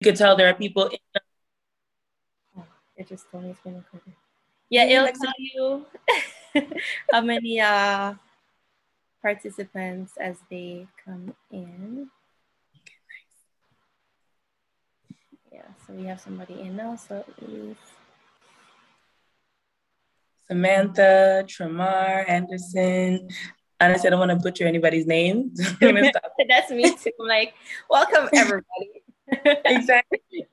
You could tell there are people in oh, it just told me it's been recorded. Yeah, it'll tell you how many uh participants as they come in. Yeah, so we have somebody in now. So please. Samantha, Tramar, Anderson. Honestly, I don't want to butcher anybody's name. That's me too. I'm like, welcome everybody. Exactly.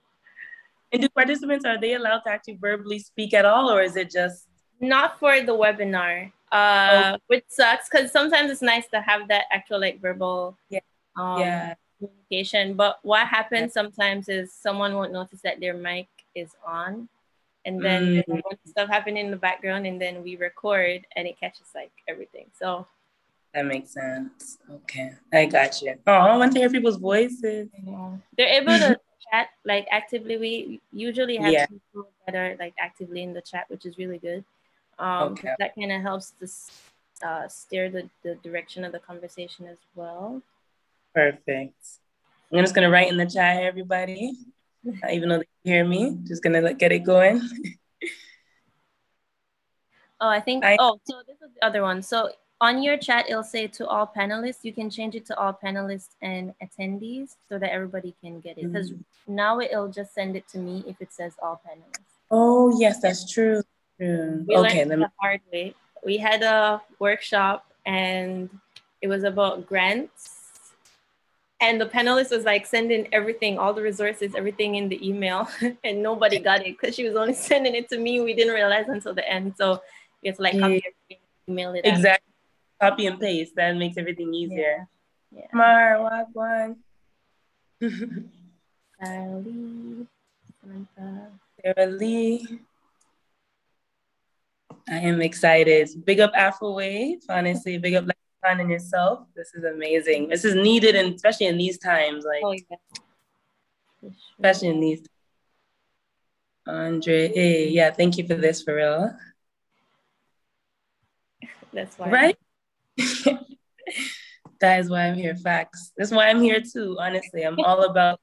And do participants are they allowed to actually verbally speak at all, or is it just not for the webinar? Uh, oh. which sucks because sometimes it's nice to have that actual like verbal yeah. Um, yeah. communication. But what happens yeah. sometimes is someone won't notice that their mic is on, and then mm. stuff happening in the background, and then we record and it catches like everything. So that makes sense. Okay, I got you. Oh, I want to hear people's voices. Yeah. They're able to chat like actively. We usually have yeah. people that are like actively in the chat, which is really good. Um, okay. That kind of helps to uh, steer the, the direction of the conversation as well. Perfect. I'm just gonna write in the chat, everybody, even though they hear me. Just gonna like, get it going. oh, I think. I, oh, so this is the other one. So on your chat, it'll say to all panelists. You can change it to all panelists and attendees so that everybody can get it. Because mm-hmm. now it'll just send it to me if it says all panelists. Oh, yes, that's true. true. We okay, learned the hard way. We had a workshop and it was about grants. And the panelist was like sending everything, all the resources, everything in the email, and nobody got it because she was only sending it to me. We didn't realize until the end. So it's like yeah. email it. Exactly. Out copy and paste. That makes everything easier. Yeah. yeah. Mar, what one? Sarah Lee, Samantha. Sarah Lee. I am excited. Big up Afro Wave, honestly. Big up finding yourself. This is amazing. This is needed, and especially in these times, like, oh, yeah. especially in these. Andre, hey, yeah, thank you for this, for real. That's why. Right? that is why I'm here. Facts. That's why I'm here too. Honestly, I'm all about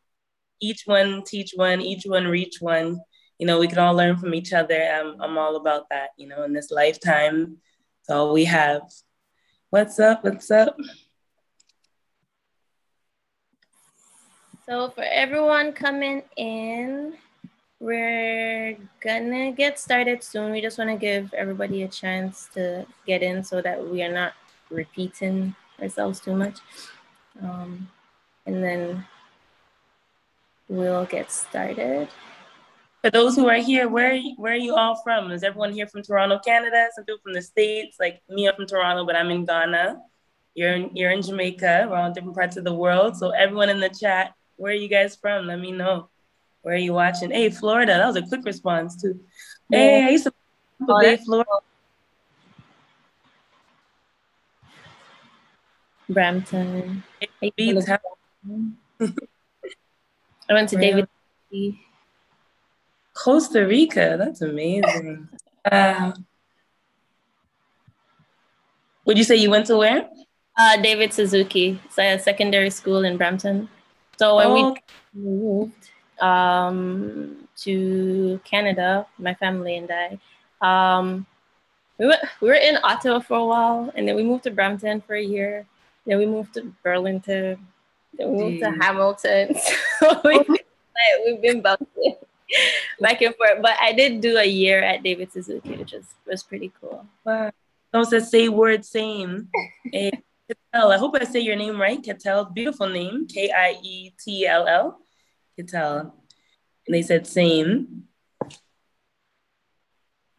each one teach one, each one reach one. You know, we can all learn from each other. I'm, I'm all about that. You know, in this lifetime, it's all we have. What's up? What's up? So for everyone coming in, we're gonna get started soon. We just want to give everybody a chance to get in so that we are not repeating ourselves too much. Um, and then we'll get started. For those who are here, where where are you all from? Is everyone here from Toronto, Canada? Some people from the States, like me, I'm from Toronto, but I'm in Ghana. You're in, you're in Jamaica. We're all in different parts of the world. So everyone in the chat, where are you guys from? Let me know. Where are you watching? Hey, Florida. That was a quick response too. Hey, I used to Florida. Brampton. I went to David. Costa Rica. That's amazing. Uh, would you say you went to where? Uh, David Suzuki. It's a secondary school in Brampton. So when oh. we moved um, to Canada, my family and I, um, we, went, we were in Ottawa for a while, and then we moved to Brampton for a year. Then we moved to Burlington. Then we moved to Hamilton. So we, oh. we've been bouncing back and forth. But I did do a year at David Suzuki, which was, was pretty cool. Wow. That was a say word same. I hope I say your name right. Kietell, beautiful name. K I E T L L. Kietell. And they said same.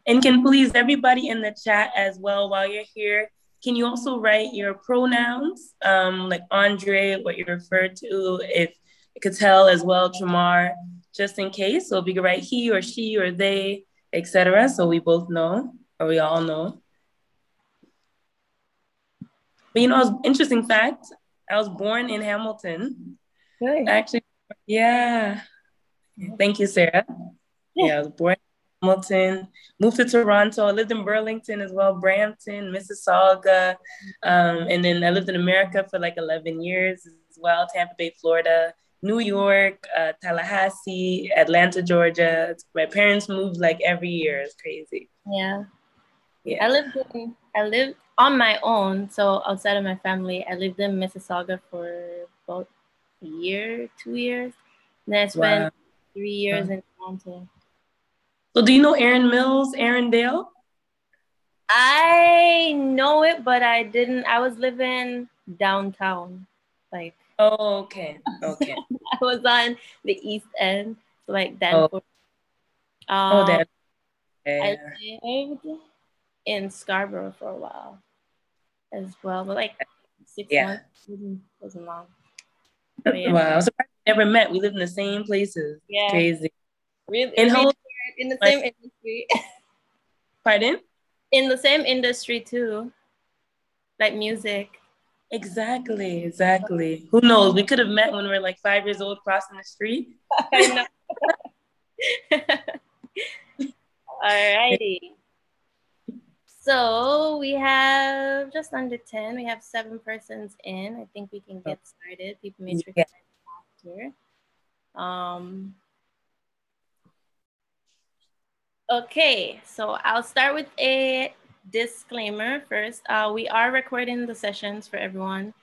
And can please everybody in the chat as well while you're here can you also write your pronouns, um, like Andre, what you refer to, if Kietell as well, Tramar, just in case. So if you could write he or she or they, etc. So we both know, or we all know. But you know, interesting fact. I was born in Hamilton. Really? Actually, yeah. Thank you, Sarah. Yeah, yeah I was born Hamilton, moved to Toronto. I lived in Burlington as well, Brampton, Mississauga. Um, and then I lived in America for like 11 years as well, Tampa Bay, Florida, New York, uh, Tallahassee, Atlanta, Georgia. My parents moved like every year. It's crazy. Yeah. Yeah. I lived in, I lived on my own. So outside of my family, I lived in Mississauga for about a year, two years. And then I spent wow. three years in Toronto. So do you know Erin Mills, Aaron Erindale? I know it, but I didn't. I was living downtown, like. Oh, okay. Okay. I was on the east end, like Danforth. Oh, um, oh that. Yeah. I lived in Scarborough for a while as well, but like six yeah. months wasn't, wasn't long. yeah. Wow, I'm surprised we never met. We live in the same places. Yeah, crazy. Really, in, whole, in the same industry. Pardon? In the same industry too, like music. Exactly, exactly. Who knows? We could have met when we were like five years old crossing the street. I know. Alrighty. So we have just under 10. We have seven persons in. I think we can get started. People may yeah. after. Um, okay, so I'll start with a disclaimer first. Uh, we are recording the sessions for everyone.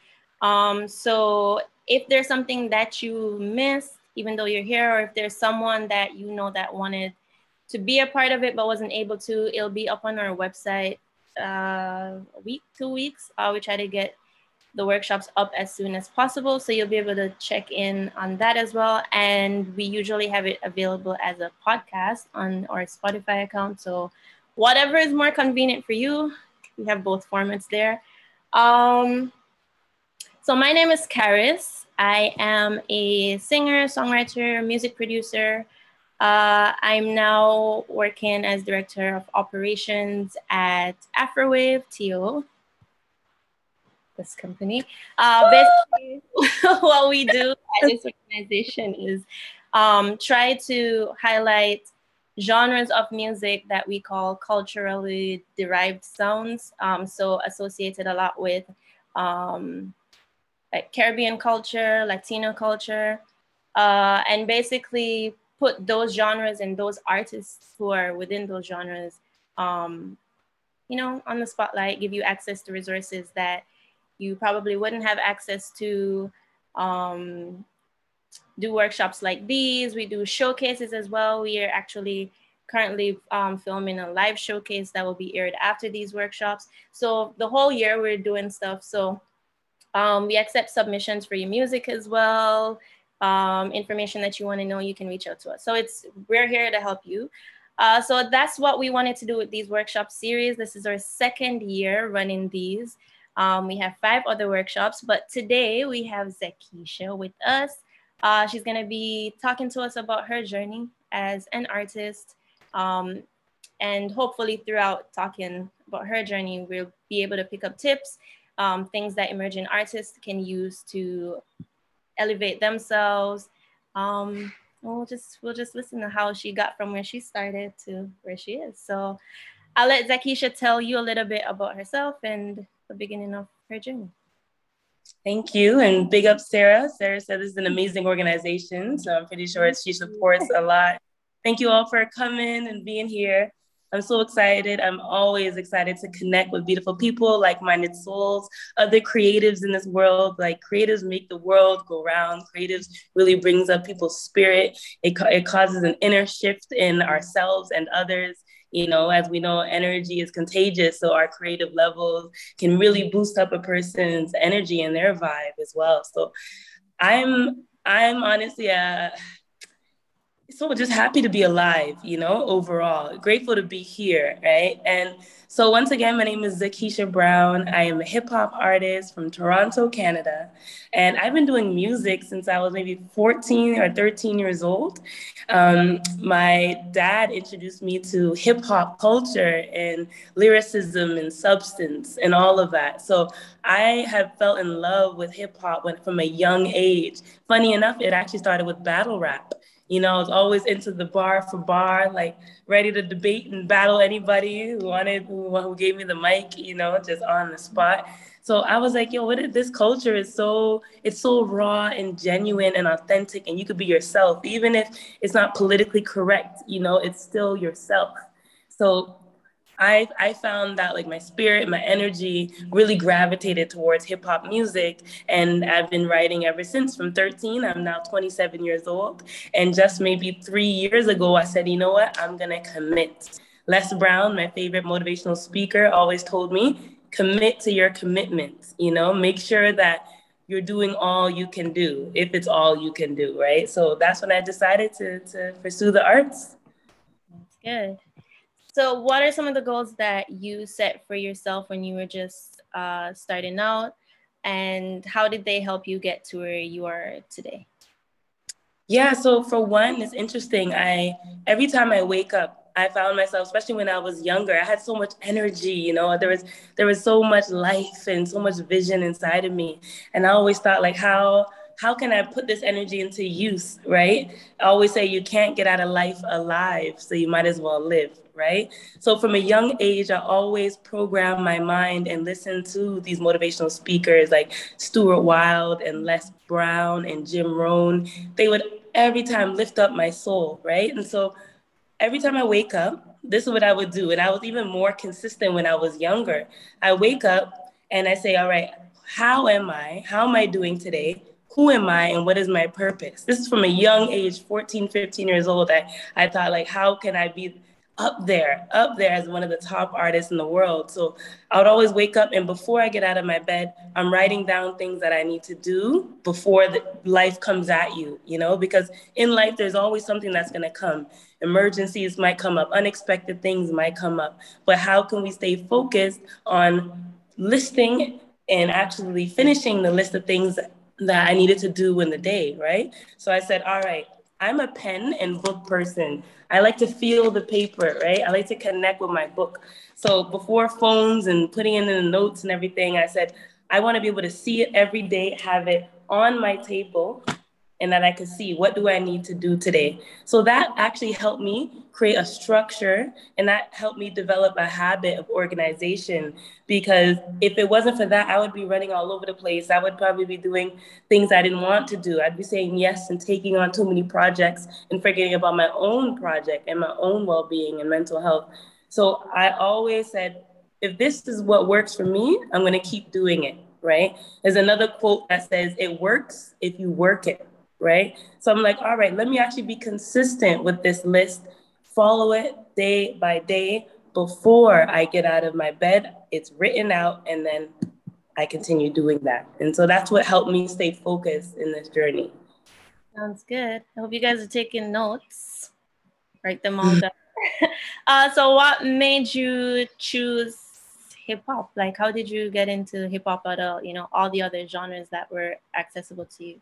Um, so if there's something that you missed, even though you're here, or if there's someone that you know that wanted to be a part of it but wasn't able to, it'll be up on our website uh, a week, two weeks. Uh, we try to get the workshops up as soon as possible. So you'll be able to check in on that as well. And we usually have it available as a podcast on our Spotify account. So whatever is more convenient for you, we have both formats there. Um, so my name is Karis. I am a singer, songwriter, music producer. Uh, I'm now working as director of operations at Afrowave TO, this company. Uh, basically, what we do at this organization is um, try to highlight genres of music that we call culturally derived sounds. Um, so associated a lot with um, like Caribbean culture, Latino culture, uh, and basically put those genres and those artists who are within those genres, um, you know, on the spotlight, give you access to resources that you probably wouldn't have access to. Um, do workshops like these. We do showcases as well. We are actually currently um, filming a live showcase that will be aired after these workshops. So the whole year we're doing stuff. So um, we accept submissions for your music as well um, information that you want to know, you can reach out to us. So it's we're here to help you. Uh, so that's what we wanted to do with these workshop series. This is our second year running these. Um, we have five other workshops, but today we have Zakisha with us. Uh, she's going to be talking to us about her journey as an artist. Um, and hopefully, throughout talking about her journey, we'll be able to pick up tips, um, things that emerging artists can use to elevate themselves. Um, we'll just we'll just listen to how she got from where she started to where she is. So I'll let Zakisha tell you a little bit about herself and the beginning of her journey. Thank you, and big up Sarah. Sarah said this is an amazing organization, so I'm pretty sure she supports a lot. Thank you all for coming and being here. I'm so excited. I'm always excited to connect with beautiful people, like minded souls, other creatives in this world. Like creatives make the world go round. Creatives really brings up people's spirit. It, it causes an inner shift in ourselves and others. You know, as we know, energy is contagious. So our creative levels can really boost up a person's energy and their vibe as well. So I'm I'm honestly a so just happy to be alive, you know, overall. Grateful to be here, right? And so once again, my name is Zakisha Brown. I am a hip hop artist from Toronto, Canada. And I've been doing music since I was maybe 14 or 13 years old. Um, my dad introduced me to hip hop culture and lyricism and substance and all of that. So I have felt in love with hip hop from a young age. Funny enough, it actually started with battle rap. You know, I was always into the bar for bar, like ready to debate and battle anybody who wanted, who, who gave me the mic, you know, just on the spot. So I was like, yo, what is this culture is so it's so raw and genuine and authentic, and you could be yourself, even if it's not politically correct. You know, it's still yourself. So I I found that like my spirit, my energy really gravitated towards hip hop music, and I've been writing ever since. From 13, I'm now 27 years old, and just maybe three years ago, I said, you know what, I'm gonna commit. Les Brown, my favorite motivational speaker, always told me, commit to your commitments. You know, make sure that you're doing all you can do if it's all you can do, right? So that's when I decided to to pursue the arts. That's good. So, what are some of the goals that you set for yourself when you were just uh, starting out, and how did they help you get to where you are today? Yeah, so for one, it's interesting. I every time I wake up, I found myself, especially when I was younger, I had so much energy. You know, there was there was so much life and so much vision inside of me, and I always thought like how how can I put this energy into use, right? I always say you can't get out of life alive, so you might as well live, right? So from a young age, I always program my mind and listen to these motivational speakers like Stuart Wilde and Les Brown and Jim Rohn. They would every time lift up my soul, right? And so every time I wake up, this is what I would do. And I was even more consistent when I was younger. I wake up and I say, all right, how am I? How am I doing today? who am I and what is my purpose? This is from a young age, 14, 15 years old. I, I thought like, how can I be up there, up there as one of the top artists in the world. So I would always wake up and before I get out of my bed, I'm writing down things that I need to do before life comes at you, you know, because in life there's always something that's going to come. Emergencies might come up, unexpected things might come up. But how can we stay focused on listing and actually finishing the list of things that I needed to do in the day, right? So I said, all right, I'm a pen and book person. I like to feel the paper, right? I like to connect with my book. So before phones and putting in the notes and everything, I said, I want to be able to see it every day, have it on my table, and that I could see what do I need to do today. So that actually helped me create a structure and that helped me develop a habit of organization because if it wasn't for that, I would be running all over the place. I would probably be doing things I didn't want to do. I'd be saying yes and taking on too many projects and forgetting about my own project and my own well-being and mental health. So I always said, if this is what works for me, I'm going to keep doing it, right? There's another quote that says, it works if you work it right? So I'm like, all right, let me actually be consistent with this list, follow it day by day before I get out of my bed. It's written out, and then I continue doing that. And so that's what helped me stay focused in this journey. Sounds good. I hope you guys are taking notes. Write them all down. uh, so, what made you choose hip hop? Like, how did you get into hip hop at all? You know, all the other genres that were accessible to you.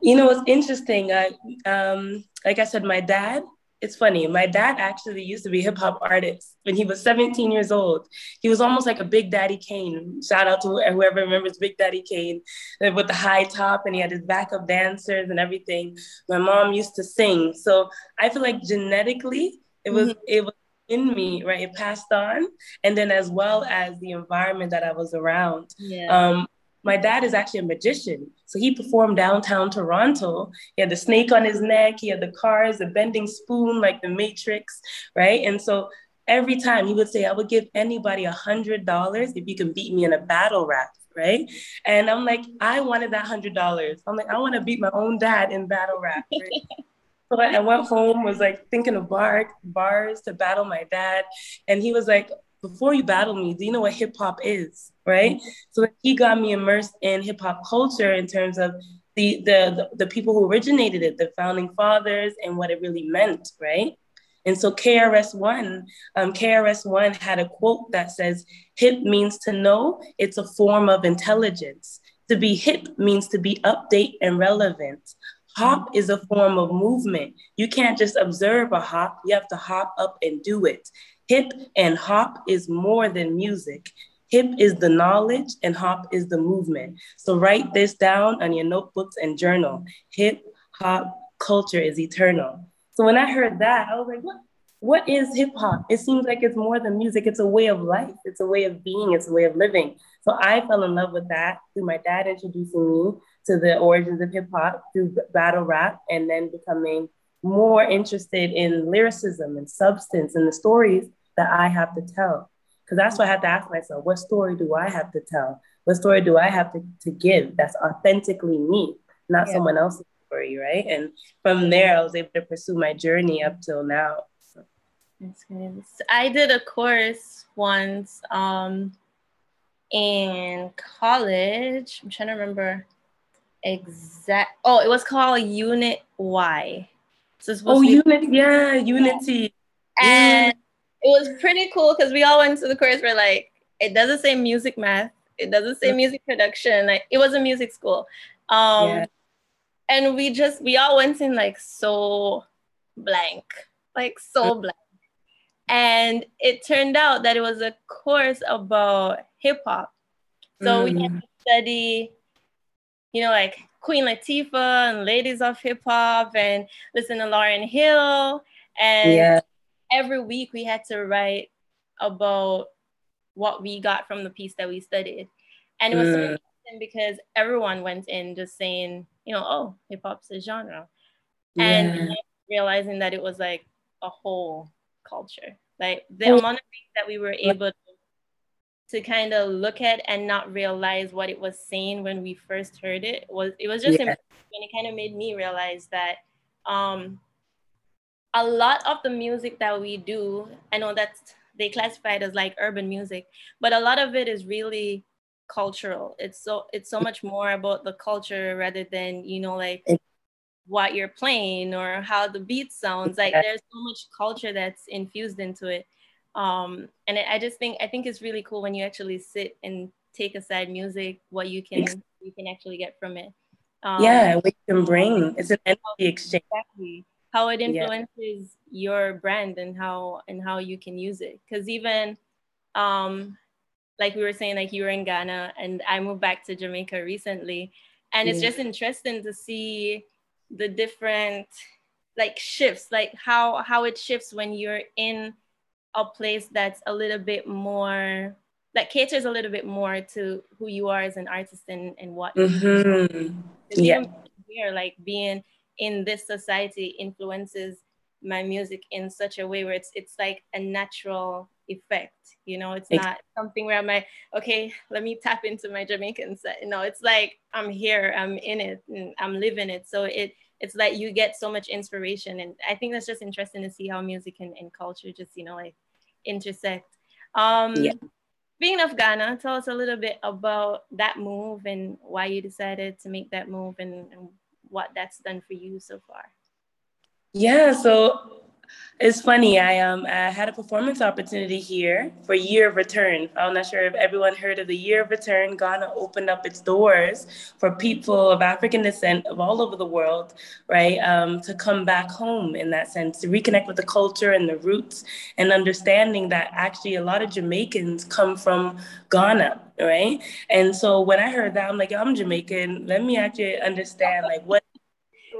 You know, it's interesting. I, um, like I said, my dad, it's funny. My dad actually used to be a hip hop artist when he was 17 years old. He was almost like a Big Daddy Kane. Shout out to whoever remembers Big Daddy Kane with the high top, and he had his backup dancers and everything. My mom used to sing, so I feel like genetically it was mm-hmm. it was in me, right? It passed on, and then as well as the environment that I was around. Yeah. Um, my dad is actually a magician. So he performed downtown Toronto. He had the snake on his neck, he had the cars, the bending spoon like the Matrix, right? And so every time he would say, I would give anybody a hundred dollars if you can beat me in a battle rap, right? And I'm like, I wanted that hundred dollars. I'm like, I want to beat my own dad in battle rap. Right? so I went home, was like thinking of bar, bars to battle my dad. And he was like, before you battle me, do you know what hip hop is? Right. Mm-hmm. So he got me immersed in hip hop culture in terms of the, the, the, the people who originated it, the founding fathers, and what it really meant. Right. And so KRS-One, um, KRS-One had a quote that says, hip means to know, it's a form of intelligence. To be hip means to be update and relevant. Hop is a form of movement. You can't just observe a hop, you have to hop up and do it. Hip and hop is more than music. Hip is the knowledge and hop is the movement. So write this down on your notebooks and journal. Hip hop culture is eternal. So when I heard that, I was like, what? What is hip hop? It seems like it's more than music. It's a way of life. It's a way of being. It's a way of living. So I fell in love with that through my dad introducing me to the origins of hip hop through battle rap and then becoming more interested in lyricism and substance and the stories that I have to tell. Because that's what I have to ask myself what story do I have to tell? What story do I have to, to give that's authentically me, not yeah. someone else's story, right? And from there, I was able to pursue my journey up till now. That's good. I did a course once um, in college. I'm trying to remember exact. Oh, it was called Unit Y. So it's oh, Unit, yeah, Unity. And it was pretty cool because we all went to the course where like it doesn't say music math, it doesn't say music production. Like it was a music school. Um yeah. and we just we all went in like so blank, like so blank. And it turned out that it was a course about hip hop. So mm. we had mm. to study, you know, like Queen Latifah and Ladies of Hip Hop and listen to Lauryn Hill. And yeah. Every week we had to write about what we got from the piece that we studied. And it was so interesting because everyone went in just saying, you know, oh, hip hop's a genre. Yeah. And realizing that it was like a whole culture. Like the amount of things that we were able to to kind of look at and not realize what it was saying when we first heard it was it was just yeah. and it kind of made me realize that um a lot of the music that we do i know that they classify it as like urban music but a lot of it is really cultural. It's so it's so much more about the culture rather than you know like what you're playing or how the beat sounds. Like there's so much culture that's infused into it. Um, and I just think I think it's really cool when you actually sit and take aside music, what you can you can actually get from it. Um, yeah, we can bring. It's an energy exchange. Exactly how it influences yeah. your brand and how and how you can use it. Because even um, like we were saying, like you were in Ghana and I moved back to Jamaica recently, and it's just interesting to see the different like shifts, like how how it shifts when you're in a place that's a little bit more that caters a little bit more to who you are as an artist and, and what mm-hmm. yeah here like being in this society influences my music in such a way where it's it's like a natural effect you know? It's not something where i'm like okay let me tap into my jamaican set. You know it's like i'm here i'm in it and i'm living it. So it it's like you get so much inspiration and i think that's just interesting to see how music and, and culture just you know like intersect. Um yeah. Speaking of Ghana, tell us a little bit about that move and why you decided to make that move and, and what that's done for you so far. Yeah, so it's funny. I um I had a performance opportunity here for Year of Return. I'm not sure if everyone heard of the Year of Return. Ghana opened up its doors for people of African descent of all over the world, right, um, to come back home in that sense, to reconnect with the culture and the roots, and understanding that actually a lot of Jamaicans come from Ghana, right? And so when I heard that, I'm like, I'm Jamaican. Let me actually understand like what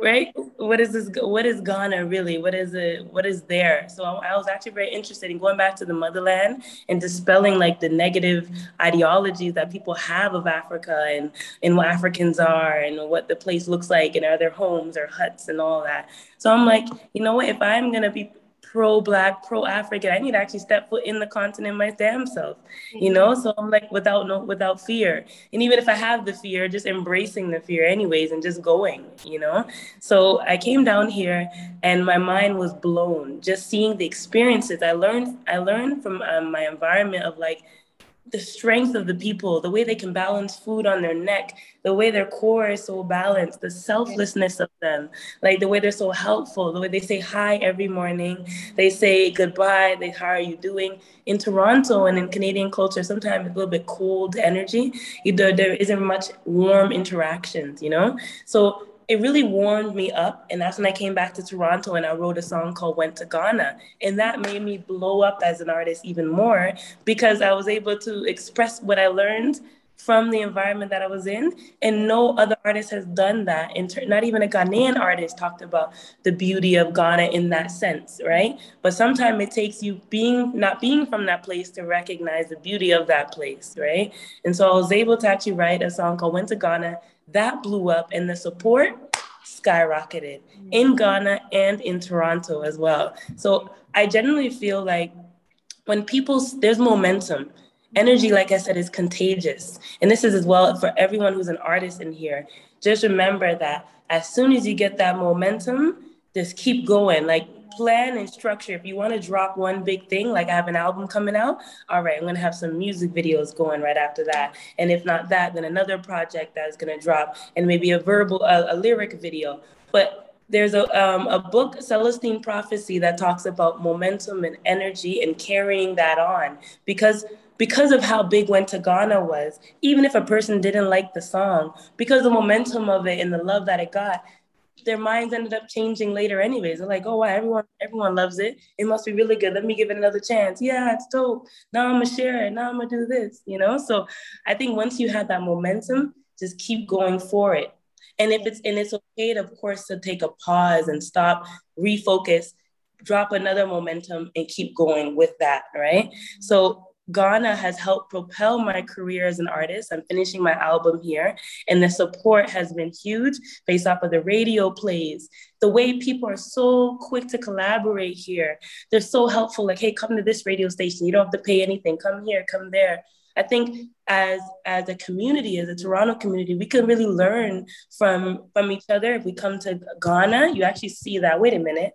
right? What is this what is ghana really? What is it what is there? So I, was actually very interested in going back to the motherland and dispelling like the negative ideologies that people have of africa and and what africans are and what the place looks like and are their homes or huts and all that. So i'm like you know what? If i'm going to be pro black, pro African. I need to actually step foot in the continent my damn self, you know? So I'm like without no without fear. And even if I have the fear, just embracing the fear anyways and just going, you know? So I came down here and my mind was blown just seeing the experiences. I learned I learned from um, my environment of like the strength of the people, the way they can balance food on their neck, the way their core is so balanced, the selflessness of them, like the way they're so helpful, the way they say hi every morning, they say goodbye, they how are you doing? In Toronto and in Canadian culture, sometimes it's a little bit cold energy. Either there isn't much warm interactions, you know? So it really warmed me up. And that's when I came back to Toronto and I wrote a song called Went to Ghana. And that made me blow up as an artist even more because I was able to express what I learned from the environment that I was in. And no other artist has done that. Ter- not even a Ghanaian artist talked about the beauty of Ghana in that sense, right? But sometimes it takes you being not being from that place to recognize the beauty of that place, right? And so I was able to actually write a song called Went to Ghana that blew up, and the support skyrocketed in mm-hmm. Ghana and in Toronto as well. So I generally feel like when people there's momentum. Energy like i said is contagious. And this is as well for everyone who's an artist in here. Just remember that as soon as you get that momentum just keep going. Like plan and structure. If you want to drop one big thing like i have an album coming out all right i'm going to have some music videos going right after that. And if not that then another project that's going to drop and maybe a verbal a, a lyric video. But there's a, um, a book, Celestine Prophecy, that talks about momentum and energy and carrying that on. Because because of how big Went to Ghana was, even if a person didn't like the song, because the momentum of it and the love that it got, their minds ended up changing later anyways. They're like, oh wow, everyone everyone loves it. It must be really good. Let me give it another chance. Yeah, it's dope. Now I'm gonna share it. Now I'm gonna do this, you know? So I think once you have that momentum, just keep going for it and if it's and it's okay, to, of course, to take a pause and stop, refocus, drop another momentum, and keep going with that, right? So Ghana has helped propel my career as an artist. I'm finishing my album here, and the support has been huge based off of the radio plays. The way people are so quick to collaborate here. They're so helpful. Like, hey, come to this radio station. You don't have to pay anything. Come here, come there. I think as as a community, as a Toronto community, we can really learn from from each other. If we come to Ghana, you actually see that. Wait a minute.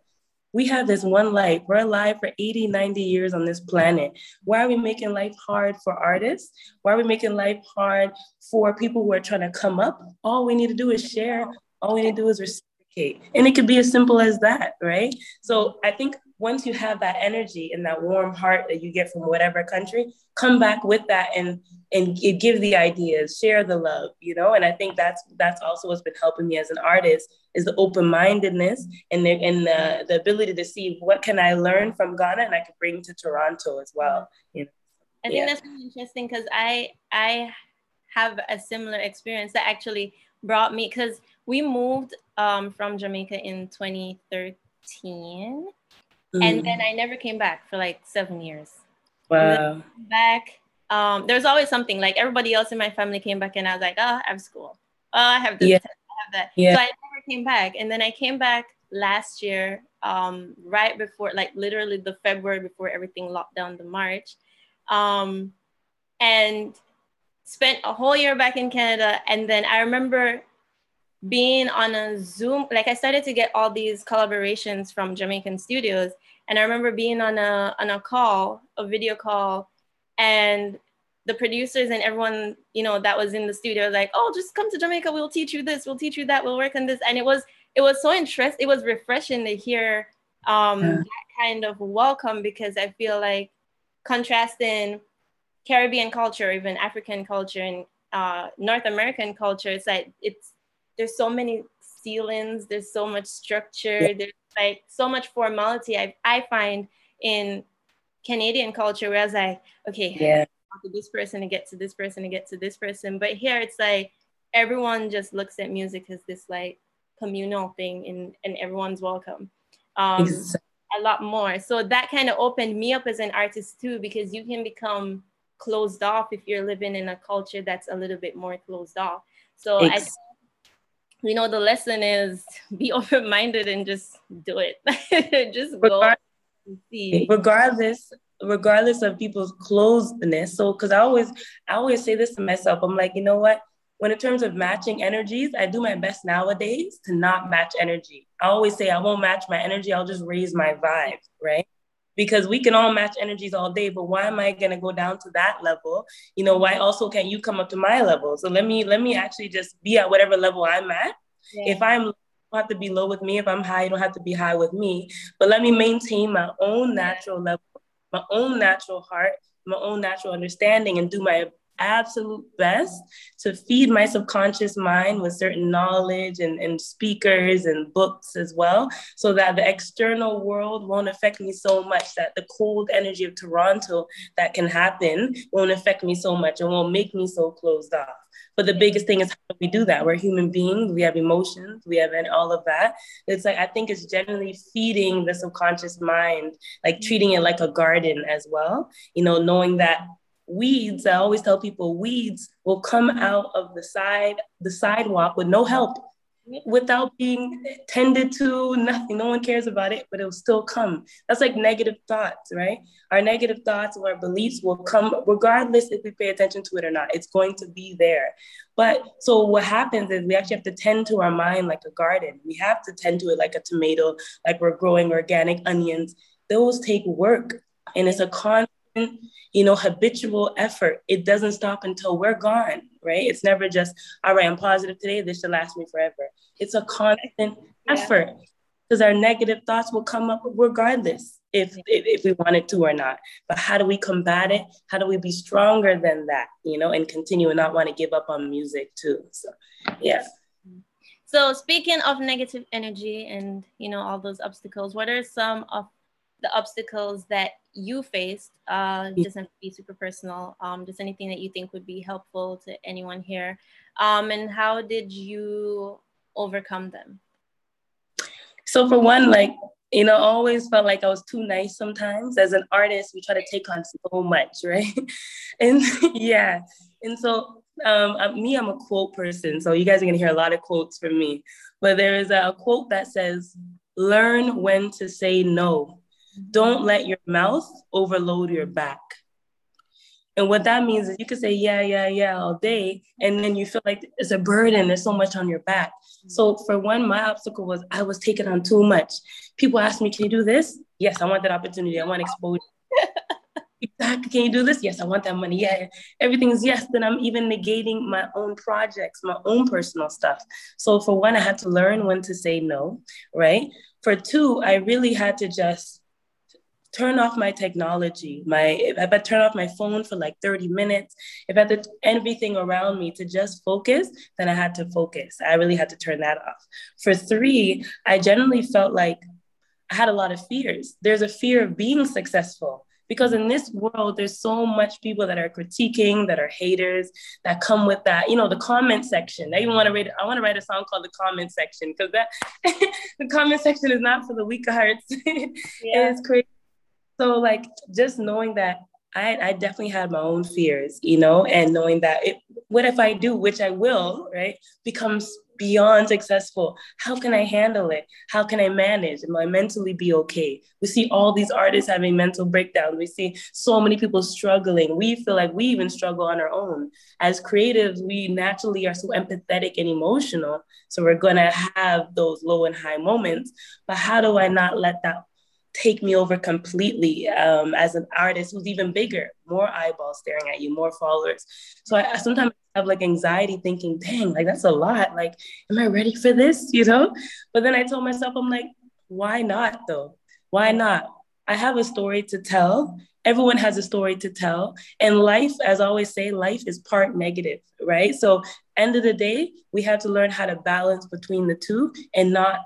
We have this one life. We're alive for 80, 90 years on this planet. Why are we making life hard for artists? Why are we making life hard for people who are trying to come up? All we need to do is share. All we need to do is reciprocate. And it could be as simple as that, right? So I think once you have that energy and that warm heart that you get from whatever country, come back with that and and give the ideas, share the love, you know. And I think that's that's also what's been helping me as an artist is the open mindedness and the, and the, the ability to see what can I learn from Ghana and I can bring to Toronto as well. You know. I think yeah. that's really interesting because I I have a similar experience that actually brought me because we moved um, from Jamaica in 2013 Mm. And then I never came back for like seven years. Wow. Back. Um, there was always something like everybody else in my family came back and I was like, oh, I have school. Oh, I have this. Yeah. Test, I have that. Yeah. So I never came back. And then I came back last year, um, right before, like literally the February before everything locked down the March. Um, and spent a whole year back in Canada. And then I remember being on a Zoom, like I started to get all these collaborations from Jamaican studios. And I remember being on a on a call, a video call, and the producers and everyone, you know, that was in the studio was like, oh, just come to Jamaica, we'll teach you this, we'll teach you that, we'll work on this. And it was it was so interesting, it was refreshing to hear um yeah. that kind of welcome because I feel like contrasting Caribbean culture, even African culture and uh, North American culture, it's like it's there's so many ceilings, there's so much structure, yeah. there's like so much formality I, I find in Canadian culture whereas I okay, yeah. to this person to get to this person to get to this person. But here it's like everyone just looks at music as this like communal thing and, and everyone's welcome. Um, exactly. A lot more. So that kind of opened me up as an artist too, because you can become closed off if you're living in a culture that's a little bit more closed off. So exactly. You know the lesson is be open-minded and just do it. Just go see. regardless regardless of people's closedness so because i always i always say this to myself i'm like you know what? When in terms of matching energies i do my best nowadays to not match energy. I always say i won't match my energy i'll just raise my vibe right because we can all match energies all day but why am i going to go down to that level? You know why also can't you come up to my level? So let me let me actually just be at whatever level i'm at. Yeah. if i'm have to be low with me if i'm high you don't have to be high with me. But let me maintain my own natural level my own natural heart my own natural understanding and do my absolute best to feed my subconscious mind with certain knowledge and, and speakers and books as well, so that the external world won't affect me so much, that the cold energy of Toronto that can happen won't affect me so much and won't make me so closed off. But the biggest thing is how we do that? We're human beings, we have emotions, we have all of that. It's like I think it's generally feeding the subconscious mind, like treating it like a garden as well. You know, knowing that weeds, I always tell people weeds will come out of the side, the sidewalk with no help without being tended to, nothing. No one cares about it, but it'll still come. That's like negative thoughts, right? Our negative thoughts or our beliefs will come regardless if we pay attention to it or not. It's going to be there. But so what happens is we actually have to tend to our mind like a garden. We have to tend to it like a tomato, like we're growing organic onions. Those take work. And it's a constant you know, habitual effort. It doesn't stop until we're gone, right? It's never just, all right, I'm positive today, this should last me forever. It's a constant yeah. effort because our negative thoughts will come up regardless if, if, if we wanted to or not. But how do we combat it? How do we be stronger than that, you know, and continue and not want to give up on music too? So, yeah. So speaking of negative energy and you know all those obstacles, what are some of the obstacles that you faced uh, doesn't be super personal um, just anything that you think would be helpful to anyone here um, and how did you overcome them? So for one like you know always felt like i was too nice sometimes. As an artist we try to take on so much right? And yeah. And so um, me i'm a quote person so you guys are going to hear a lot of quotes from me. But there is a quote that says learn when to say no don't let your mouth overload your back. And what that means is you can say, yeah, yeah, yeah, all day. And then you feel like it's a burden. There's so much on your back. So for one, my obstacle was I was taking on too much. People ask me, can you do this? Yes, I want that opportunity. I want exposure. exactly. Can you do this? Yes, I want that money. Yeah. Everything's yes. Then I'm even negating my own projects, my own personal stuff. So for one, I had to learn when to say no, right? For two, I really had to just turn off my technology, my if I turn off my phone for like 30 minutes, if I had to, everything around me to just focus, then I had to focus. I really had to turn that off. For three, I generally felt like I had a lot of fears. There's a fear of being successful because in this world there's so much people that are critiquing that are haters that come with that you know the comment section i even want to write i want to write a song called the comment section because that the comment section is not for the weak hearts yeah. it's crazy so like just knowing that I, I definitely had my own fears, you know, and knowing that it, what if I do, which I will, right, becomes beyond successful. How can I handle it? How can I manage? Am I mentally be okay? We see all these artists having mental breakdowns. We see so many people struggling. We feel like we even struggle on our own. As creatives, we naturally are so empathetic and emotional. So we're going to have those low and high moments. But how do I not let that take me over completely um, as an artist who's even bigger, more eyeballs staring at you, more followers. So I, I sometimes have like anxiety thinking, dang, like that's a lot. Like, am I ready for this? You know? But then I told myself, I'm like, why not though? Why not? I have a story to tell. Everyone has a story to tell. And life, as I always say, life is part negative, right? So end of the day, we have to learn how to balance between the two and not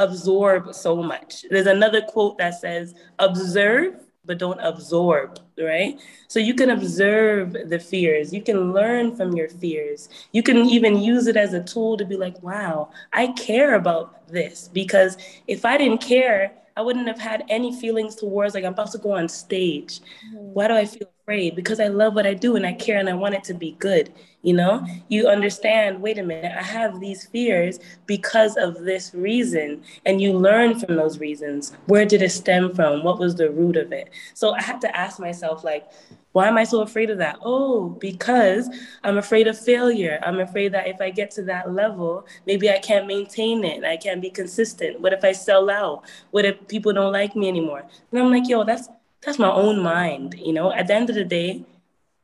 absorb so much. There's another quote that says, observe, but don't absorb, right? So you can observe the fears. You can learn from your fears. You can even use it as a tool to be like, wow, I care about this. Because if I didn't care, I wouldn't have had any feelings towards like I'm about to go on stage. Mm-hmm. Why do I feel afraid? Because I love what I do and I care and I want it to be good. You know, you understand, wait a minute, I have these fears because of this reason. And you learn from those reasons. Where did it stem from? What was the root of it? So I had to ask myself, like, why am I so afraid of that? Oh, because I'm afraid of failure. I'm afraid that if I get to that level, maybe I can't maintain it. I can't be consistent. What if I sell out? What if people don't like me anymore? And I'm like, yo, that's that's my own mind. You know, at the end of the day,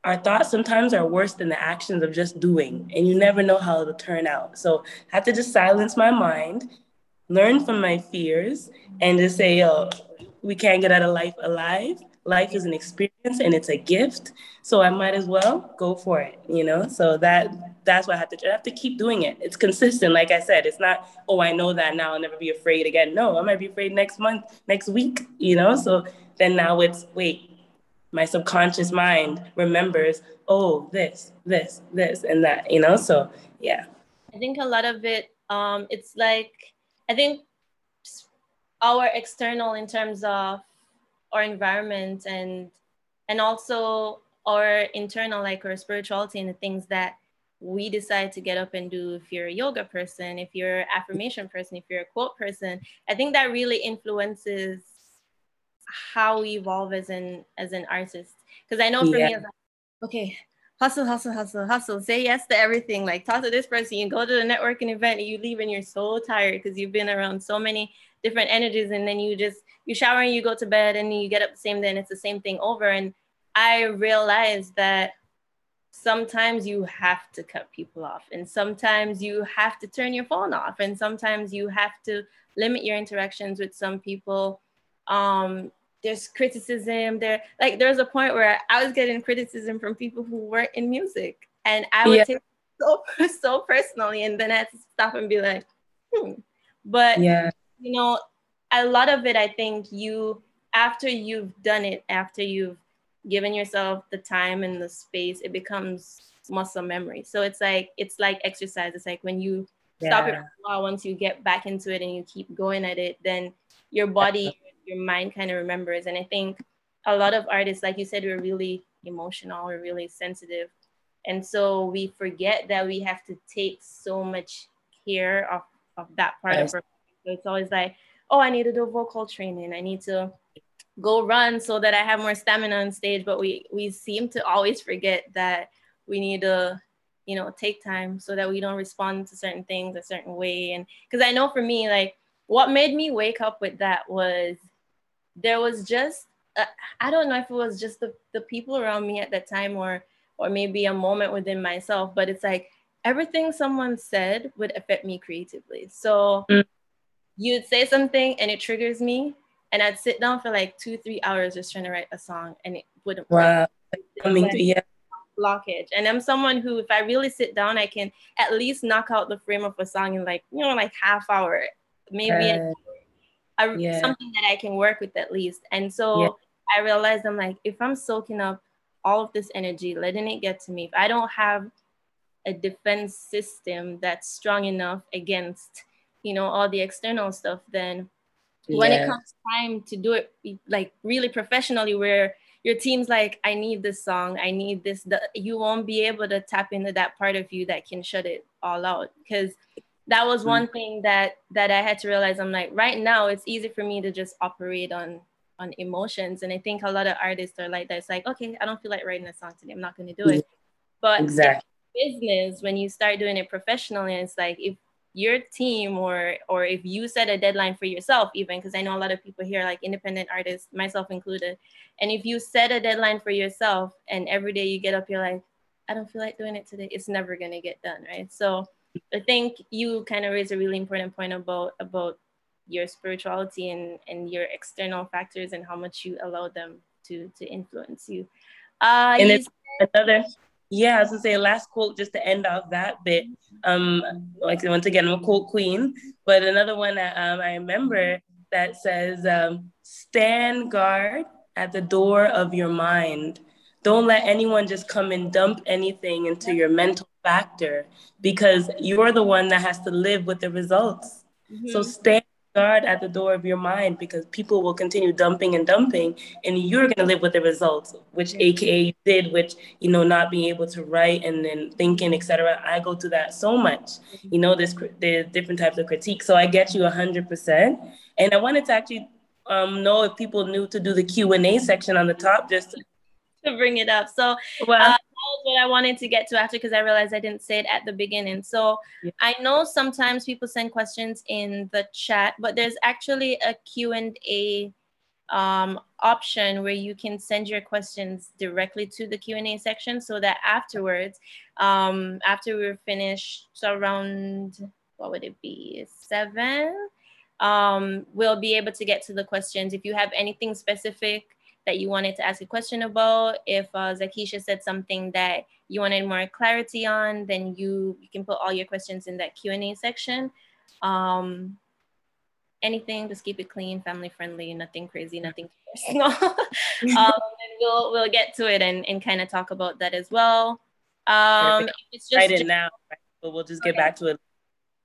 our thoughts sometimes are worse than the actions of just doing, and you never know how it'll turn out. So I have to just silence my mind, learn from my fears, and just say, yo, we can't get out of life alive life is an experience and it's a gift. So I might as well go for it, you know? So that that's what I have to I have to keep doing it. It's consistent. Like I said, it's not, oh, I know that now I'll never be afraid again. No, I might be afraid next month, next week, you know? So then now it's wait, my subconscious mind remembers, oh, this, this, this, and that, you know? So yeah. I think a lot of it, um, it's like I think our external in terms of our environment and and also our internal like our spirituality and the things that we decide to get up and do. If you're a yoga person if you're an affirmation person if you're a quote person i think that really influences how we evolve as an as an artist. Because i know for yeah. me like, okay hustle hustle hustle hustle. Say yes to everything. Like talk to this person. You go to the networking event and you leave and you're so tired because you've been around so many different energies and then you just you shower and you go to bed and you get up the same day and it's the same thing over. And i realized that sometimes you have to cut people off and sometimes you have to turn your phone off and sometimes you have to limit your interactions with some people. Um there's criticism there like there's a point where i was getting criticism from people who weren't in music and i would yeah. take so so personally and then i had to stop and be like hmm. But yeah you know, a lot of it, I think you, after you've done it, after you've given yourself the time and the space, it becomes muscle memory. So it's like, it's like exercise. It's like when you yeah. stop it for a while, once you get back into it and you keep going at it, then your body, your mind kind of remembers. And I think a lot of artists, like you said, we're really emotional, we're really sensitive. And so we forget that we have to take so much care of, of that part yes. of our it's always like, oh, I need to do vocal training. I need to go run so that I have more stamina on stage. But we we seem to always forget that we need to, you know, take time so that we don't respond to certain things a certain way. And because I know for me, like what made me wake up with that was there was just uh, I don't know if it was just the, the people around me at that time or or maybe a moment within myself, but it's like everything someone said would affect me creatively. So mm you'd say something and it triggers me and I'd sit down for like two, three hours just trying to write a song and it wouldn't wow. work. Mean, yeah. Blockage. And I'm someone who, if I really sit down, I can at least knock out the frame of a song in like, you know, like half hour, maybe uh, a, yeah. something that I can work with at least. And so yeah. I realized I'm like, if I'm soaking up all of this energy, letting it get to me, if I don't have a defense system that's strong enough against you know all the external stuff then yeah. when it comes time to do it like really professionally where your team's like i need this song i need this the, you won't be able to tap into that part of you that can shut it all out. Because that was mm. one thing that that i had to realize. I'm like right now it's easy for me to just operate on on emotions. And i think a lot of artists are like that. It's like okay i don't feel like writing a song today. I'm not going to do it. But exactly business when you start doing it professionally it's like if your team or or if you set a deadline for yourself even because i know a lot of people here like independent artists myself included and if you set a deadline for yourself and every day you get up you're like i don't feel like doing it today it's never going to get done right? So i think you kind of raise a really important point about about your spirituality and and your external factors and how much you allow them to to influence you. Uh and it's another yeah, I was gonna say last quote just to end off that bit. Um, like once again, I'm a quote queen, but another one that um, I remember that says, um, "Stand guard at the door of your mind. Don't let anyone just come and dump anything into your mental factor, because you're the one that has to live with the results. Mm-hmm. So stand guard at the door of your mind because people will continue dumping and dumping and you're going to live with the results which aka you did which you know not being able to write and then thinking etc i go through that so much you know there's there's different types of critique. So i get you 100% and i wanted to actually um, know if people knew to do the q&a section on the top just to, to bring it up. So well uh, was what I wanted to get to after because I realized I didn't say it at the beginning. So yeah. I know sometimes people send questions in the chat, but there's actually a Q&A um, option where you can send your questions directly to the Q&A section so that afterwards, um, after we're finished, so around, what would it be, seven? Um, we'll be able to get to the questions. If you have anything specific that you wanted to ask a question about. If uh, Zakisha said something that you wanted more clarity on, then you, you can put all your questions in that Q&A section. Um, anything, just keep it clean, family friendly, nothing crazy, nothing personal. um, we'll, we'll get to it and, and kind of talk about that as well. Um, it's just write it now, right? but we'll just get okay. back to it.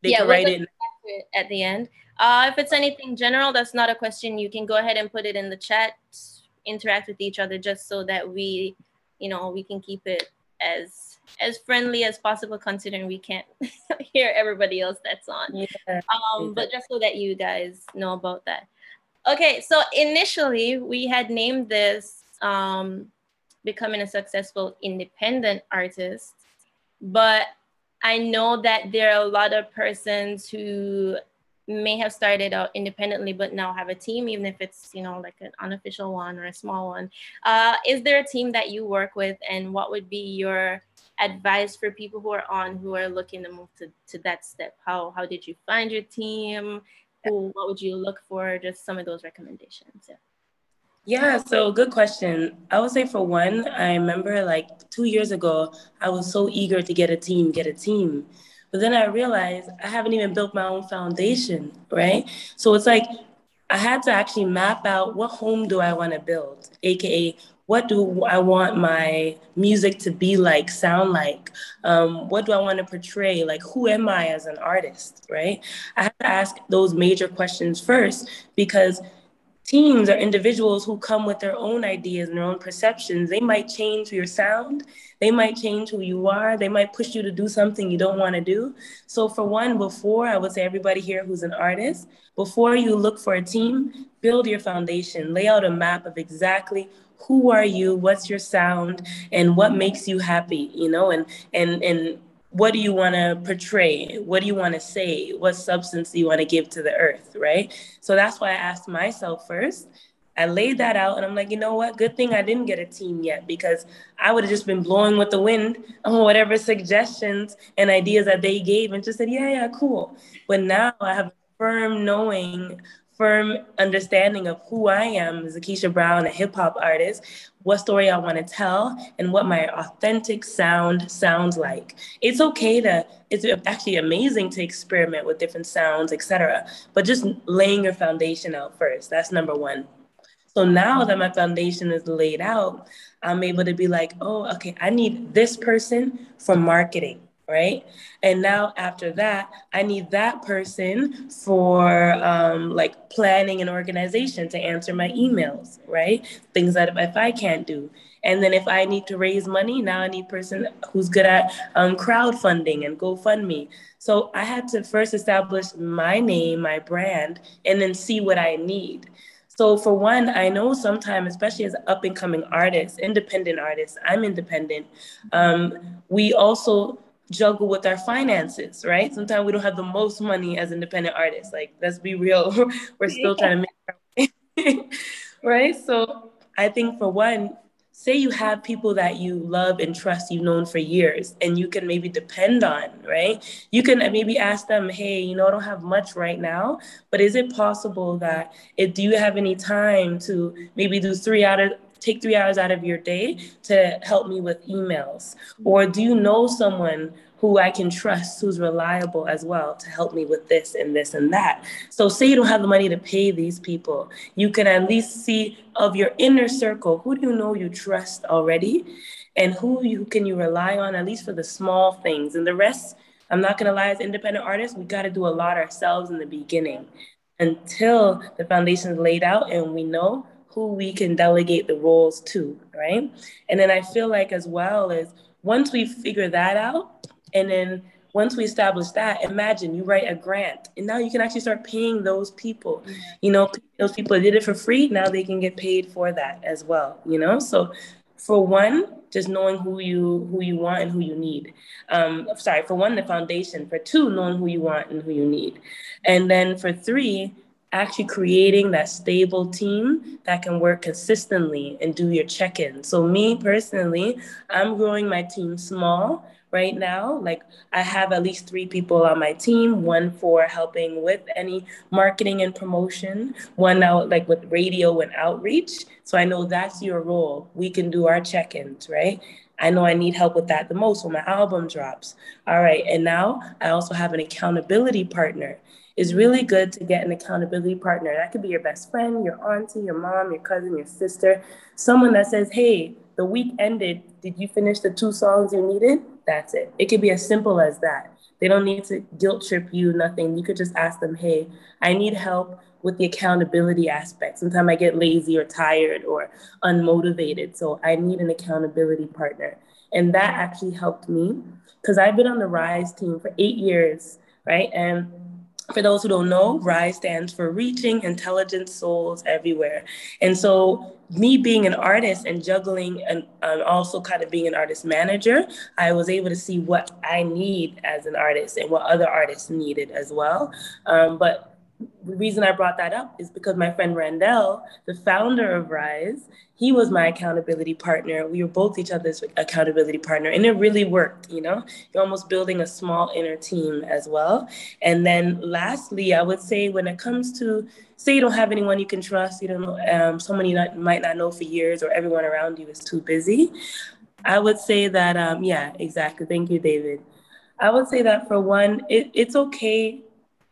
They yeah, can we'll write it. it at the end. Uh, if it's anything general, that's not a question. You can go ahead and put it in the chat, interact with each other, just so that we, you know, we can keep it as as friendly as possible, considering we can't hear everybody else that's on. Yeah. Um, but just so that you guys know about that. Okay, so initially we had named this um, becoming a successful independent artist, but I know that there are a lot of persons who may have started out independently but now have a team even if it's you know like an unofficial one or a small one. Uh, is there a team that you work with and what would be your advice for people who are on who are looking to move to, to that step? How how did you find your team? Who, what would you look for? Just some of those recommendations yeah. Yeah, so good question. I would say for one, I remember like two years ago, I was so eager to get a team, get a team. But then I realized I haven't even built my own foundation, right? So it's like I had to actually map out what home do I want to build, aka what do I want my music to be like, sound like? Um, what do I want to portray? Like, who am I as an artist, right? I had to ask those major questions first because teams or individuals who come with their own ideas and their own perceptions. They might change your sound, they might change who you are, they might push you to do something you don't want to do. So, for one, before I would say everybody here who's an artist, before you look for a team, build your foundation, lay out a map of exactly who are you, what's your sound, and what makes you happy, you know, and and and what do you want to portray? What do you want to say? What substance do you want to give to the earth? Right. So that's why I asked myself first. I laid that out and I'm like, you know what? Good thing I didn't get a team yet because I would have just been blowing with the wind on whatever suggestions and ideas that they gave and just said, yeah, yeah, cool. But now I have a firm knowing firm understanding of who I am as Keisha Brown, a hip hop artist, what story I want to tell, and what my authentic sound sounds like. It's okay to, it's actually amazing to experiment with different sounds, etc. But just laying your foundation out first. That's number one. So now that my foundation is laid out, I'm able to be like, oh, okay, I need this person for marketing right? And now after that, I need that person for um, like planning and organization to answer my emails, right? Things that if I can't do. And then if I need to raise money, now I need person who's good at um, crowdfunding and GoFundMe. So I had to first establish my name, my brand, and then see what I need. So for one, I know sometimes, especially as up and coming artists, independent artists, I'm independent. Um, we also juggle with our finances, right? Sometimes we don't have the most money as independent artists. Like, let's be real, we're still trying to make right? So I think for one, say you have people that you love and trust you've known for years and you can maybe depend on right you can maybe ask them hey you know i don't have much right now but is it possible that if do you have any time to maybe do three out of take three hours out of your day to help me with emails? Or do you know someone who I can trust, who's reliable as well to help me with this and this and that. So, say you don't have the money to pay these people, you can at least see of your inner circle who do you know you trust already, and who you can you rely on at least for the small things. And the rest, I'm not gonna lie, as independent artists, we got to do a lot ourselves in the beginning until the foundation is laid out and we know who we can delegate the roles to, right? And then I feel like as well as once we figure that out, and then once we establish that, imagine you write a grant and now you can actually start paying those people. You know, those people did it for free, now they can get paid for that as well, you know? So for one, just knowing who you who you want and who you need. Um, sorry, for one, the foundation. For two, knowing who you want and who you need. And then for three, actually creating that stable team that can work consistently and do your check-in. So me personally, I'm growing my team small right now. Like I have at least three people on my team, one for helping with any marketing and promotion, one out like with radio and outreach. So I know that's your role. We can do our check-ins, right? I know I need help with that the most when my album drops. All right. And now I also have an accountability partner. It's really good to get an accountability partner. That could be your best friend, your auntie, your mom, your cousin, your sister, someone that says, hey, the week ended. Did you finish the two songs you needed? That's it. It could be as simple as that. They don't need to guilt trip you, nothing. You could just ask them, hey, I need help with the accountability aspect. Sometimes I get lazy or tired or unmotivated. So I need an accountability partner. And that actually helped me because I've been on the RISE team for eight years, right? And for those who don't know, RISE stands for Reaching Intelligent Souls Everywhere. And so, me being an artist and juggling and um, also kind of being an artist manager, I was able to see what I need as an artist and what other artists needed as well. Um, but the reason I brought that up is because my friend Randell, the founder of Rise, he was my accountability partner. We were both each other's accountability partner, and it really worked. You know, you're almost building a small inner team as well. And then, lastly, I would say when it comes to say you don't have anyone you can trust, you don't know um, someone you not, might not know for years, or everyone around you is too busy. I would say that, um, yeah, exactly. Thank you, David. I would say that for one, it, it's okay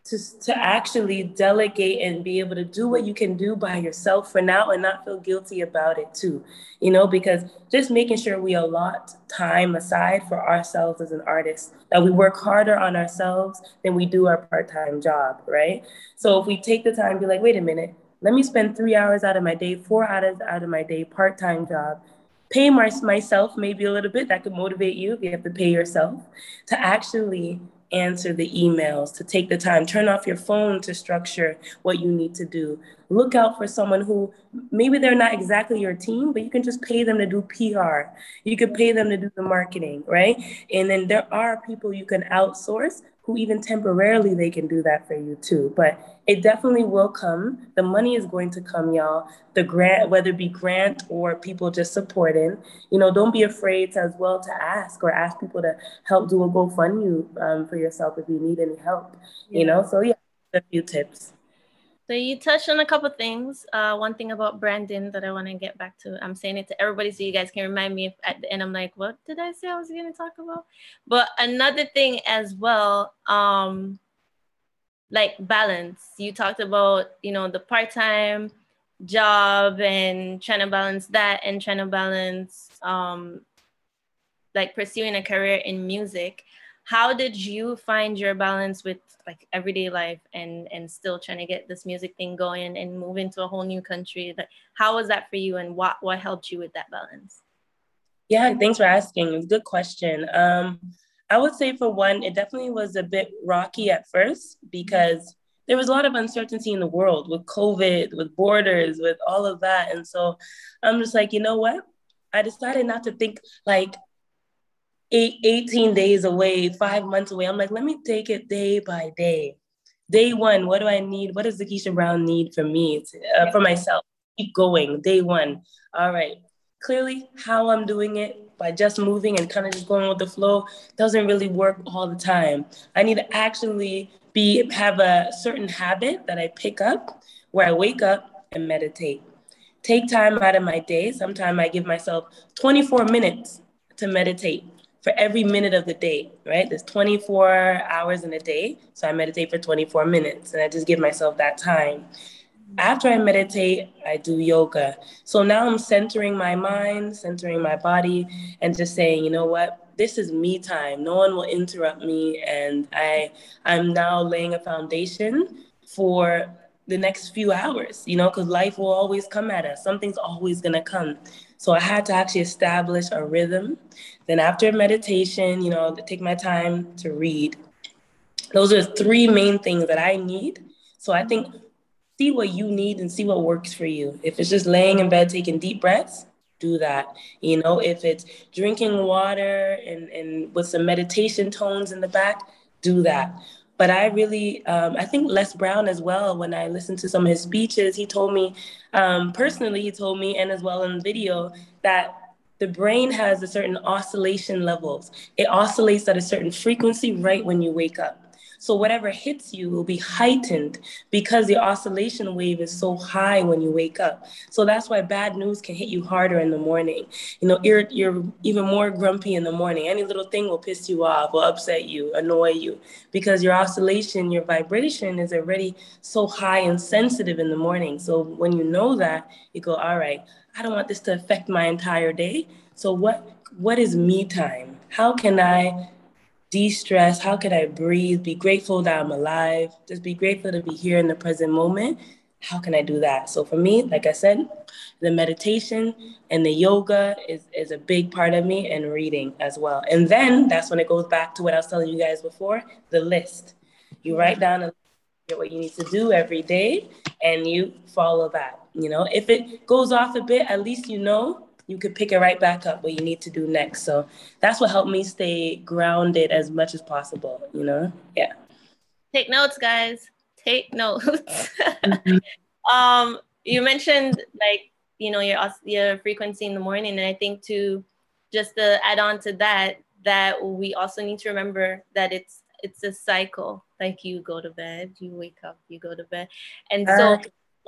to, to actually delegate and be able to do what you can do by yourself for now and not feel guilty about it too. You know because just making sure we allot time aside for ourselves as an artist that we work harder on ourselves than we do our part-time job right? So if we take the time be like wait a minute let me spend three hours out of my day four hours out of my day part-time job. Pay my, myself maybe a little bit that could motivate you if you have to pay yourself to actually answer the emails, to take the time, turn off your phone to structure what you need to do. Look out for someone who maybe they're not exactly your team, but you can just pay them to do PR. You could pay them to do the marketing, right? And then there are people you can outsource who even temporarily they can do that for you too. But it definitely will come. The money is going to come, y'all. The grant, whether it be grant or people just supporting, you know, don't be afraid to as well to ask or ask people to help do a GoFundMe um, for yourself if you need any help, you know? So yeah, a few tips. So you touched on a couple things. Uh, one thing about branding that I want to get back to. I'm saying it to everybody so you guys can remind me if at the end I'm like, what did I say I was going to talk about? But another thing as well, um, like balance. You talked about, you know, the part-time job and trying to balance that and trying to balance um, like pursuing a career in music. How did you find your balance with like everyday life and and still trying to get this music thing going and move into a whole new country? Like how was that for you and what what helped you with that balance? Yeah thanks for asking. Good question. Um i would say for one it definitely was a bit rocky at first because there was a lot of uncertainty in the world with covid with borders with all of that and so i'm just like you know what i decided not to think like eight, 18 days away, five months away. I'm like, let me take it day by day. Day one, what do I need? What does the Keisha Brown need for me, to, uh, for myself? Keep going. Day one. All right. Clearly, how I'm doing it by just moving and kind of just going with the flow doesn't really work all the time. I need to actually be have a certain habit that I pick up where I wake up and meditate. Take time out of my day. Sometimes I give myself 24 minutes to meditate for every minute of the day, right? There's 24 hours in a day. So I meditate for 24 minutes and I just give myself that time. After I meditate, I do yoga. So now I'm centering my mind, centering my body, and just saying, you know what? This is me time. No one will interrupt me. And I I'm now laying a foundation for the next few hours, you know, because life will always come at us. Something's always gonna come. So I had to actually establish a rhythm. Then after meditation, you know, take my time to read. Those are three main things that I need. So I think see what you need and see what works for you. If it's just laying in bed taking deep breaths, do that. You know, if it's drinking water and, and with some meditation tones in the back, do that. But I really, um, I think Les Brown as well, when I listened to some of his speeches, he told me, um, personally, he told me, and as well in the video, that the brain has a certain oscillation levels. It oscillates at a certain frequency right when you wake up. So whatever hits you will be heightened because the oscillation wave is so high when you wake up. So that's why bad news can hit you harder in the morning. You know, you're, you're even more grumpy in the morning. Any little thing will piss you off, will upset you, annoy you, because your oscillation, your vibration is already so high and sensitive in the morning. So when you know that, you go, all right, I don't want this to affect my entire day. So what what is me time? How can I de-stress. How could i breathe? Be grateful that i'm alive. Just be grateful to be here in the present moment. How can i do that? So for me like i said the meditation and the yoga is, is a big part of me and reading as well. And then that's when it goes back to what i was telling you guys before the list. You write down a what you need to do every day and you follow that. You know if it goes off a bit at least you know you could pick it right back up what you need to do next. So that's what helped me stay grounded as much as possible, you know? Yeah. Take notes, guys. Take notes. mm-hmm. um, you mentioned like, you know, your your frequency in the morning. And I think to just to add on to that, that we also need to remember that it's it's a cycle. Like you go to bed, you wake up, you go to bed. And so uh,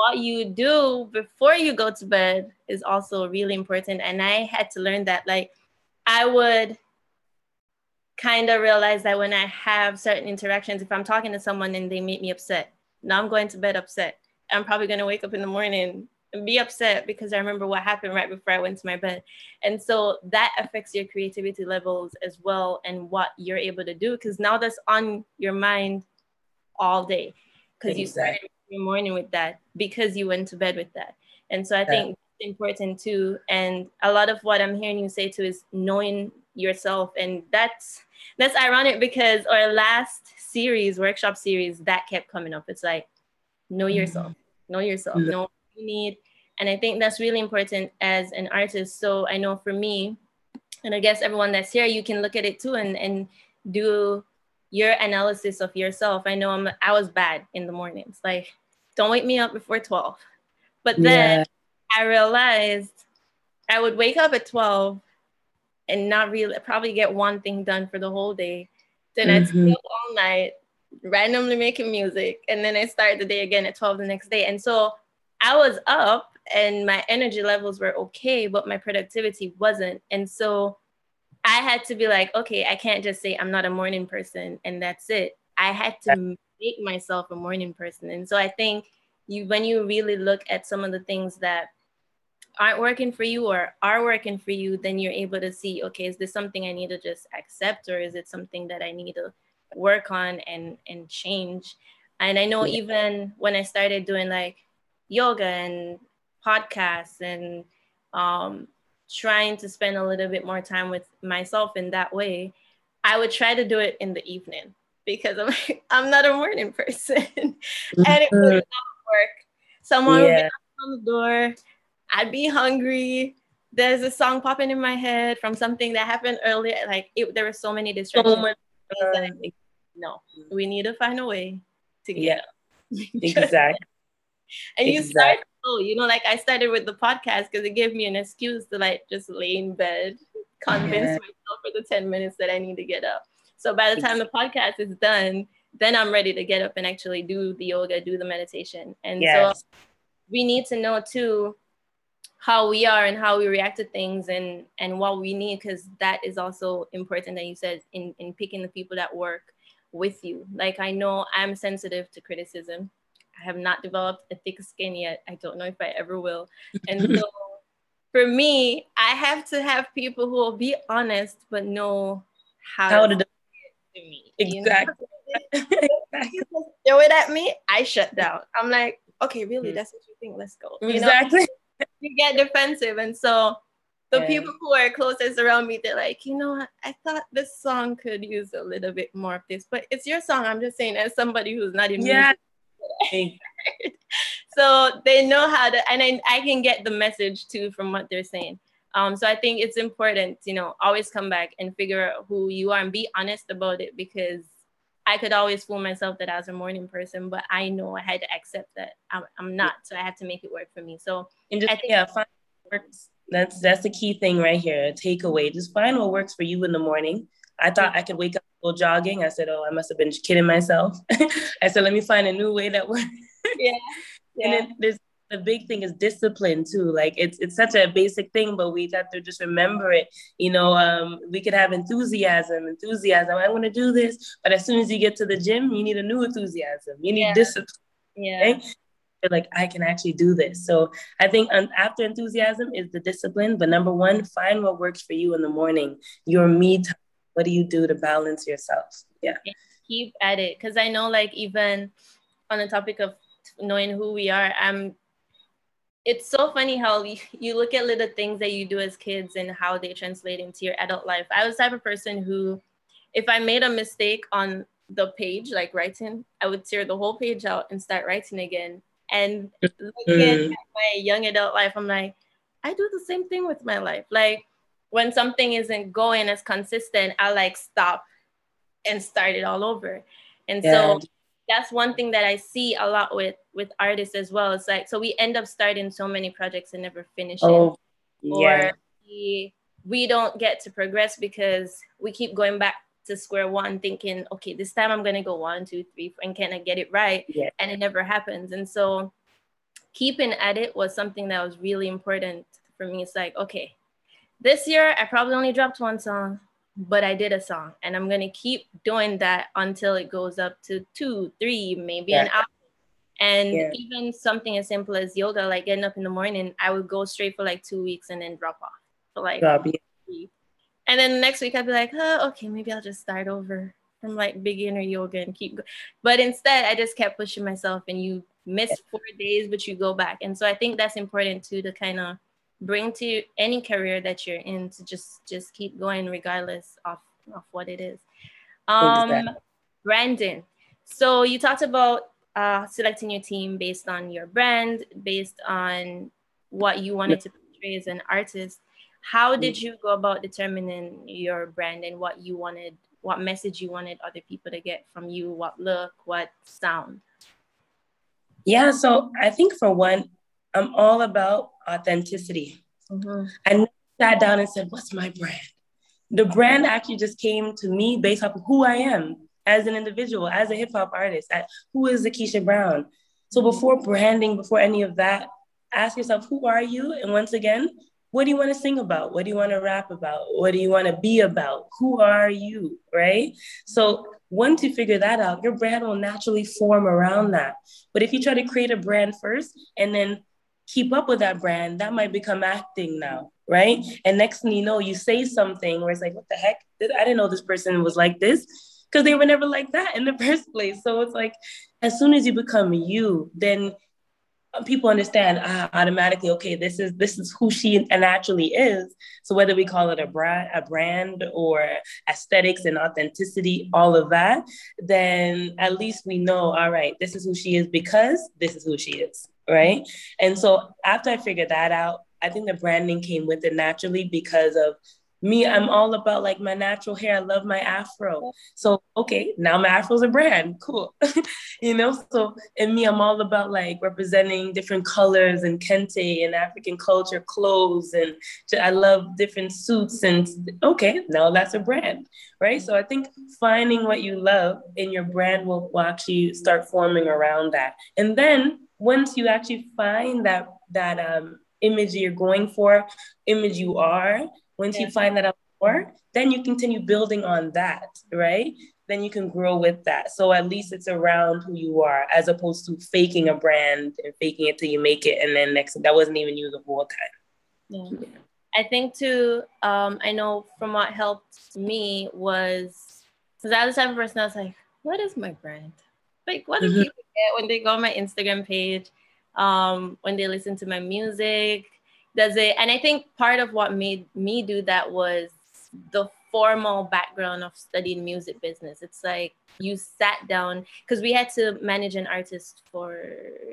what you do before you go to bed is also really important. And I had to learn that, like, I would kind of realize that when I have certain interactions, if I'm talking to someone and they make me upset, now I'm going to bed upset. I'm probably going to wake up in the morning and be upset because I remember what happened right before I went to my bed. And so that affects your creativity levels as well and what you're able to do because now that's on your mind all day because exactly. you started your morning with that because you went to bed with that. And so I think it's important too. And a lot of what I'm hearing you say too is knowing yourself. And that's that's ironic because our last series, workshop series, that kept coming up. It's like know mm-hmm. yourself, know yourself, mm-hmm. know what you need. And I think that's really important as an artist. So I know for me, and I guess everyone that's here, you can look at it too and, and do your analysis of yourself. I know I'm I was bad in the mornings. Like don't wake me up before 12. But then yeah. I realized I would wake up at 12 and not really probably get one thing done for the whole day. Then mm-hmm. I'd stay up all night, randomly making music, and then I start the day again at 12 the next day. And so I was up and my energy levels were okay, but my productivity wasn't. And so I had to be like, okay, I can't just say I'm not a morning person and that's it. I had to make myself a morning person. And so I think you when you really look at some of the things that aren't working for you or are working for you, then you're able to see, okay, is this something I need to just accept or is it something that I need to work on and and change? And I know even when I started doing like yoga and podcasts and um, trying to spend a little bit more time with myself in that way, I would try to do it in the evening because I'm I'm not a morning person, and it would mm-hmm. not work. Someone yeah. would be on the door. I'd be hungry. There's a song popping in my head from something that happened earlier. Like it, there were so many distractions. So much, no, we need to find a way to get. Yeah, exactly. and you exactly. start oh, you know, like I started with the podcast because it gave me an excuse to like just lay in bed, convince yeah. myself for the 10 minutes that I need to get up. So by the time the podcast is done, then I'm ready to get up and actually do the yoga, do the meditation. And yes. so we need to know too how we are and how we react to things and and what we need because that is also important that you said in in picking the people that work with you like i know i'm sensitive to criticism i have not developed a thick skin yet i don't know if i ever will and so for me i have to have people who will be honest but know how, how to to me. Exactly. You know? throw it at me, I shut down. I'm like, okay, really, mm-hmm. that's what you think? Let's go. You exactly. Know? you get defensive, and so the yeah. people who are closest around me, they're like, you know, I thought this song could use a little bit more of this, but it's your song. I'm just saying, as somebody who's not in yeah. music. so they know how to, and I, I can get the message too from what they're saying. Um, so I think it's important, you know, always come back and figure out who you are and be honest about it because I could always fool myself that I was a morning person, but I know I had to accept that I'm, I'm not. So I have to make it work for me. So and just, I think, yeah, find works. That's that's the key thing right here. Takeaway. Just find what works for you in the morning. I thought I could wake up go jogging. I said, oh, I must have been kidding myself. I said, let me find a new way that works. Yeah. yeah. And then there's the big thing is discipline too. Like it's it's such a basic thing, but we have to just remember it. You know, um, we could have enthusiasm, enthusiasm. I want to do this, but as soon as you get to the gym, you need a new enthusiasm. You need yeah. discipline. Yeah. Okay? Like I can actually do this. So I think um, after enthusiasm is the discipline. But number one, find what works for you in the morning. Your me time. What do you do to balance yourself? Yeah. Keep at it, because I know, like even on the topic of knowing who we are, I'm it's so funny how you look at little things that you do as kids and how they translate into your adult life. I was the type of person who, if I made a mistake on the page, like writing, I would tear the whole page out and start writing again. And looking at my young adult life, I'm like, I do the same thing with my life. Like when something isn't going as consistent, I like stop and start it all over. And yeah. so that's one thing that I see a lot with with artists as well. It's like so we end up starting so many projects and never finishing, oh, yeah. or we, we don't get to progress because we keep going back to square one, thinking, okay, this time I'm gonna go one, two, three, and can I get it right? Yeah. And it never happens. And so keeping at it was something that was really important for me. It's like, okay, this year I probably only dropped one song but I did a song and I'm gonna keep doing that until it goes up to two, three, maybe yeah. an hour. And yeah. even something as simple as yoga, like getting up in the morning, I would go straight for like two weeks and then drop off for like and then the next week I'd be like, oh, okay, maybe I'll just start over from like beginner yoga and keep going. But instead I just kept pushing myself and you miss four days, but you go back. And so I think that's important too to kind of bring to any career that you're in to just just keep going regardless of, of what it is. Um exactly. branding so you talked about uh, selecting your team based on your brand based on what you wanted to portray as an artist. How did you go about determining your brand and what you wanted what message you wanted other people to get from you? What look what sound? Yeah so i think for one I'm all about authenticity. Mm-hmm. I sat down and said, What's my brand? The brand actually just came to me based off of who I am as an individual, as a hip hop artist. who is Zakisha Brown? So before branding, before any of that, ask yourself, Who are you? And once again, what do you want to sing about? What do you want to rap about? What do you want to be about? Who are you? Right? So once you figure that out, your brand will naturally form around that. But if you try to create a brand first and then keep up with that brand, that might become acting now, right? And next thing you know, you say something where it's like, what the heck? I didn't know this person was like this because they were never like that in the first place. So it's like, as soon as you become you, then people understand ah, automatically okay this is this is who she naturally is so whether we call it a brand a brand or aesthetics and authenticity all of that then at least we know all right this is who she is because this is who she is right? And so after I figured that out, I think the branding came with it naturally because of me. I'm all about like my natural hair. I love my afro. So okay, now my afro's a brand. Cool. you know, so in me, I'm all about like representing different colors and kente and African culture, clothes, and I love different suits. And okay, now that's a brand, right? So I think finding what you love in your brand will, will actually start forming around that. And then once you actually find that that um, image you're going for, image you are, once yeah. you find that out more, then you continue building on that, right? Then you can grow with that. So at least it's around who you are, as opposed to faking a brand and faking it till you make it, and then next that wasn't even you the whole time. Yeah. yeah. I think too. Um, I know from what helped me was because I was the type of person I was like, "What is my brand? Like, what do mm-hmm. people get when they go on my Instagram page, um, when they listen to my music? Does it? And I think part of what made me do that was the formal background of studying music business. It's like you sat down because we had to manage an artist for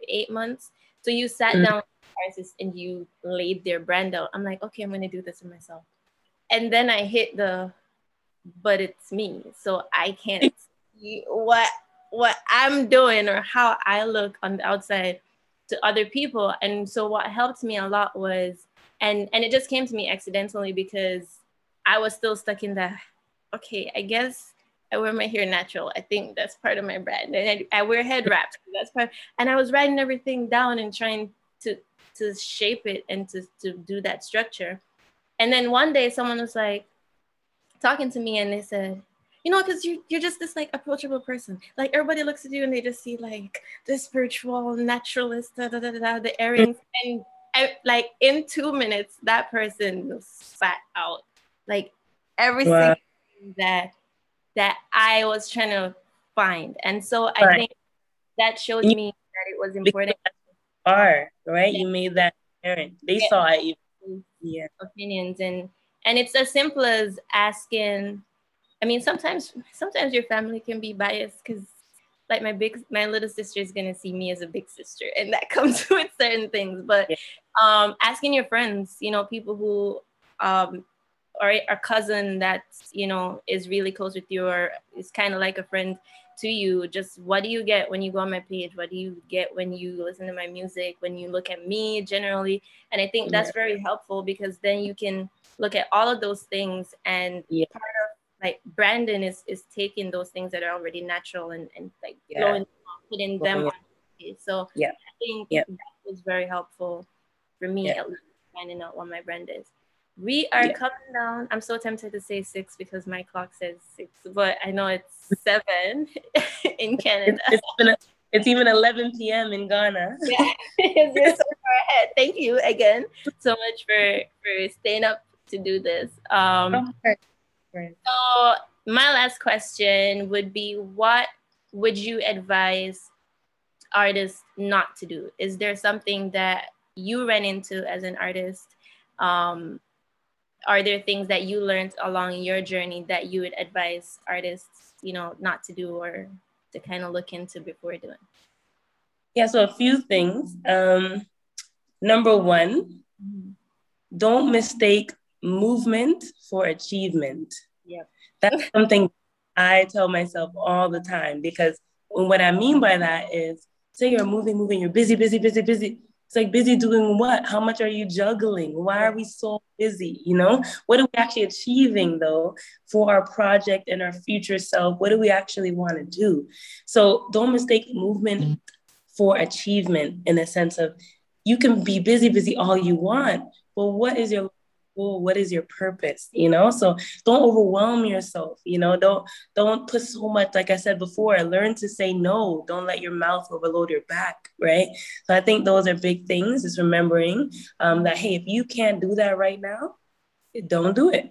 eight months. So you sat mm-hmm. down with artists and you laid their brand out. I'm like, okay, I'm gonna do this for myself. And then I hit the, but it's me, so I can't see what what I'm doing or how I look on the outside to other people. And so what helped me a lot was and and it just came to me accidentally because I was still stuck in that. Okay, I guess I wear my hair natural. I think that's part of my brand, and I, I wear head wraps. That's part. And I was writing everything down and trying to to shape it and to to do that structure. And then one day, someone was like talking to me, and they said, you know, because you're, you're just this like approachable person. Like everybody looks at you and they just see like the spiritual naturalist, da, da, da, da, the earrings. And I, like in two minutes, that person spat out like everything wow. that that I was trying to find. And so I think that showed you, me that it was important. Are right? You made that parent. They yeah. saw it. Yeah. Opinions and and it's as simple as asking I mean, sometimes sometimes your family can be biased because like my big my little sister is gonna see me as a big sister and that comes with certain things but um asking your friends you know people who um or a cousin that you know is really close with you or is kind of like a friend to you just what do you get when you go on my page? What do you get when you listen to my music? When you look at me generally? And i think that's very helpful because then you can look at all of those things and yeah. part like branding is is taking those things that are already natural and, and like yeah. blowing putting them yeah. so yeah I think yeah. that was very helpful for me yeah. at least finding out what my brand is. We are yeah. coming down. I'm so tempted to say six because my clock says six, but I know it's seven in Canada. It's, it's, a, it's even 11 p.m. in Ghana. yeah, you're so far ahead. Thank you again so much for for staying up to do this. Um, Right. So my last question would be what would you advise artists not to do? Is there something that you ran into as an artist? Um, are there things that you learned along your journey that you would advise artists, you know, not to do or to kind of look into before doing? Yeah, so a few things. Um, number one, mm-hmm. don't mistake movement for achievement. That's something I tell myself all the time because what I mean by that is say you're moving, moving, you're busy, busy, busy, busy. It's like busy doing what? How much are you juggling? Why are we so busy? You know, what are we actually achieving though for our project and our future self? What do we actually want to do? So don't mistake movement for achievement in the sense of you can be busy, busy all you want, but what is your what is your purpose? You know? So don't overwhelm yourself you know? Don't don't put so much like i said before learn to say no. Don't let your mouth overload your back right? So i think those are big things is remembering um, that hey if you can't do that right now don't do it.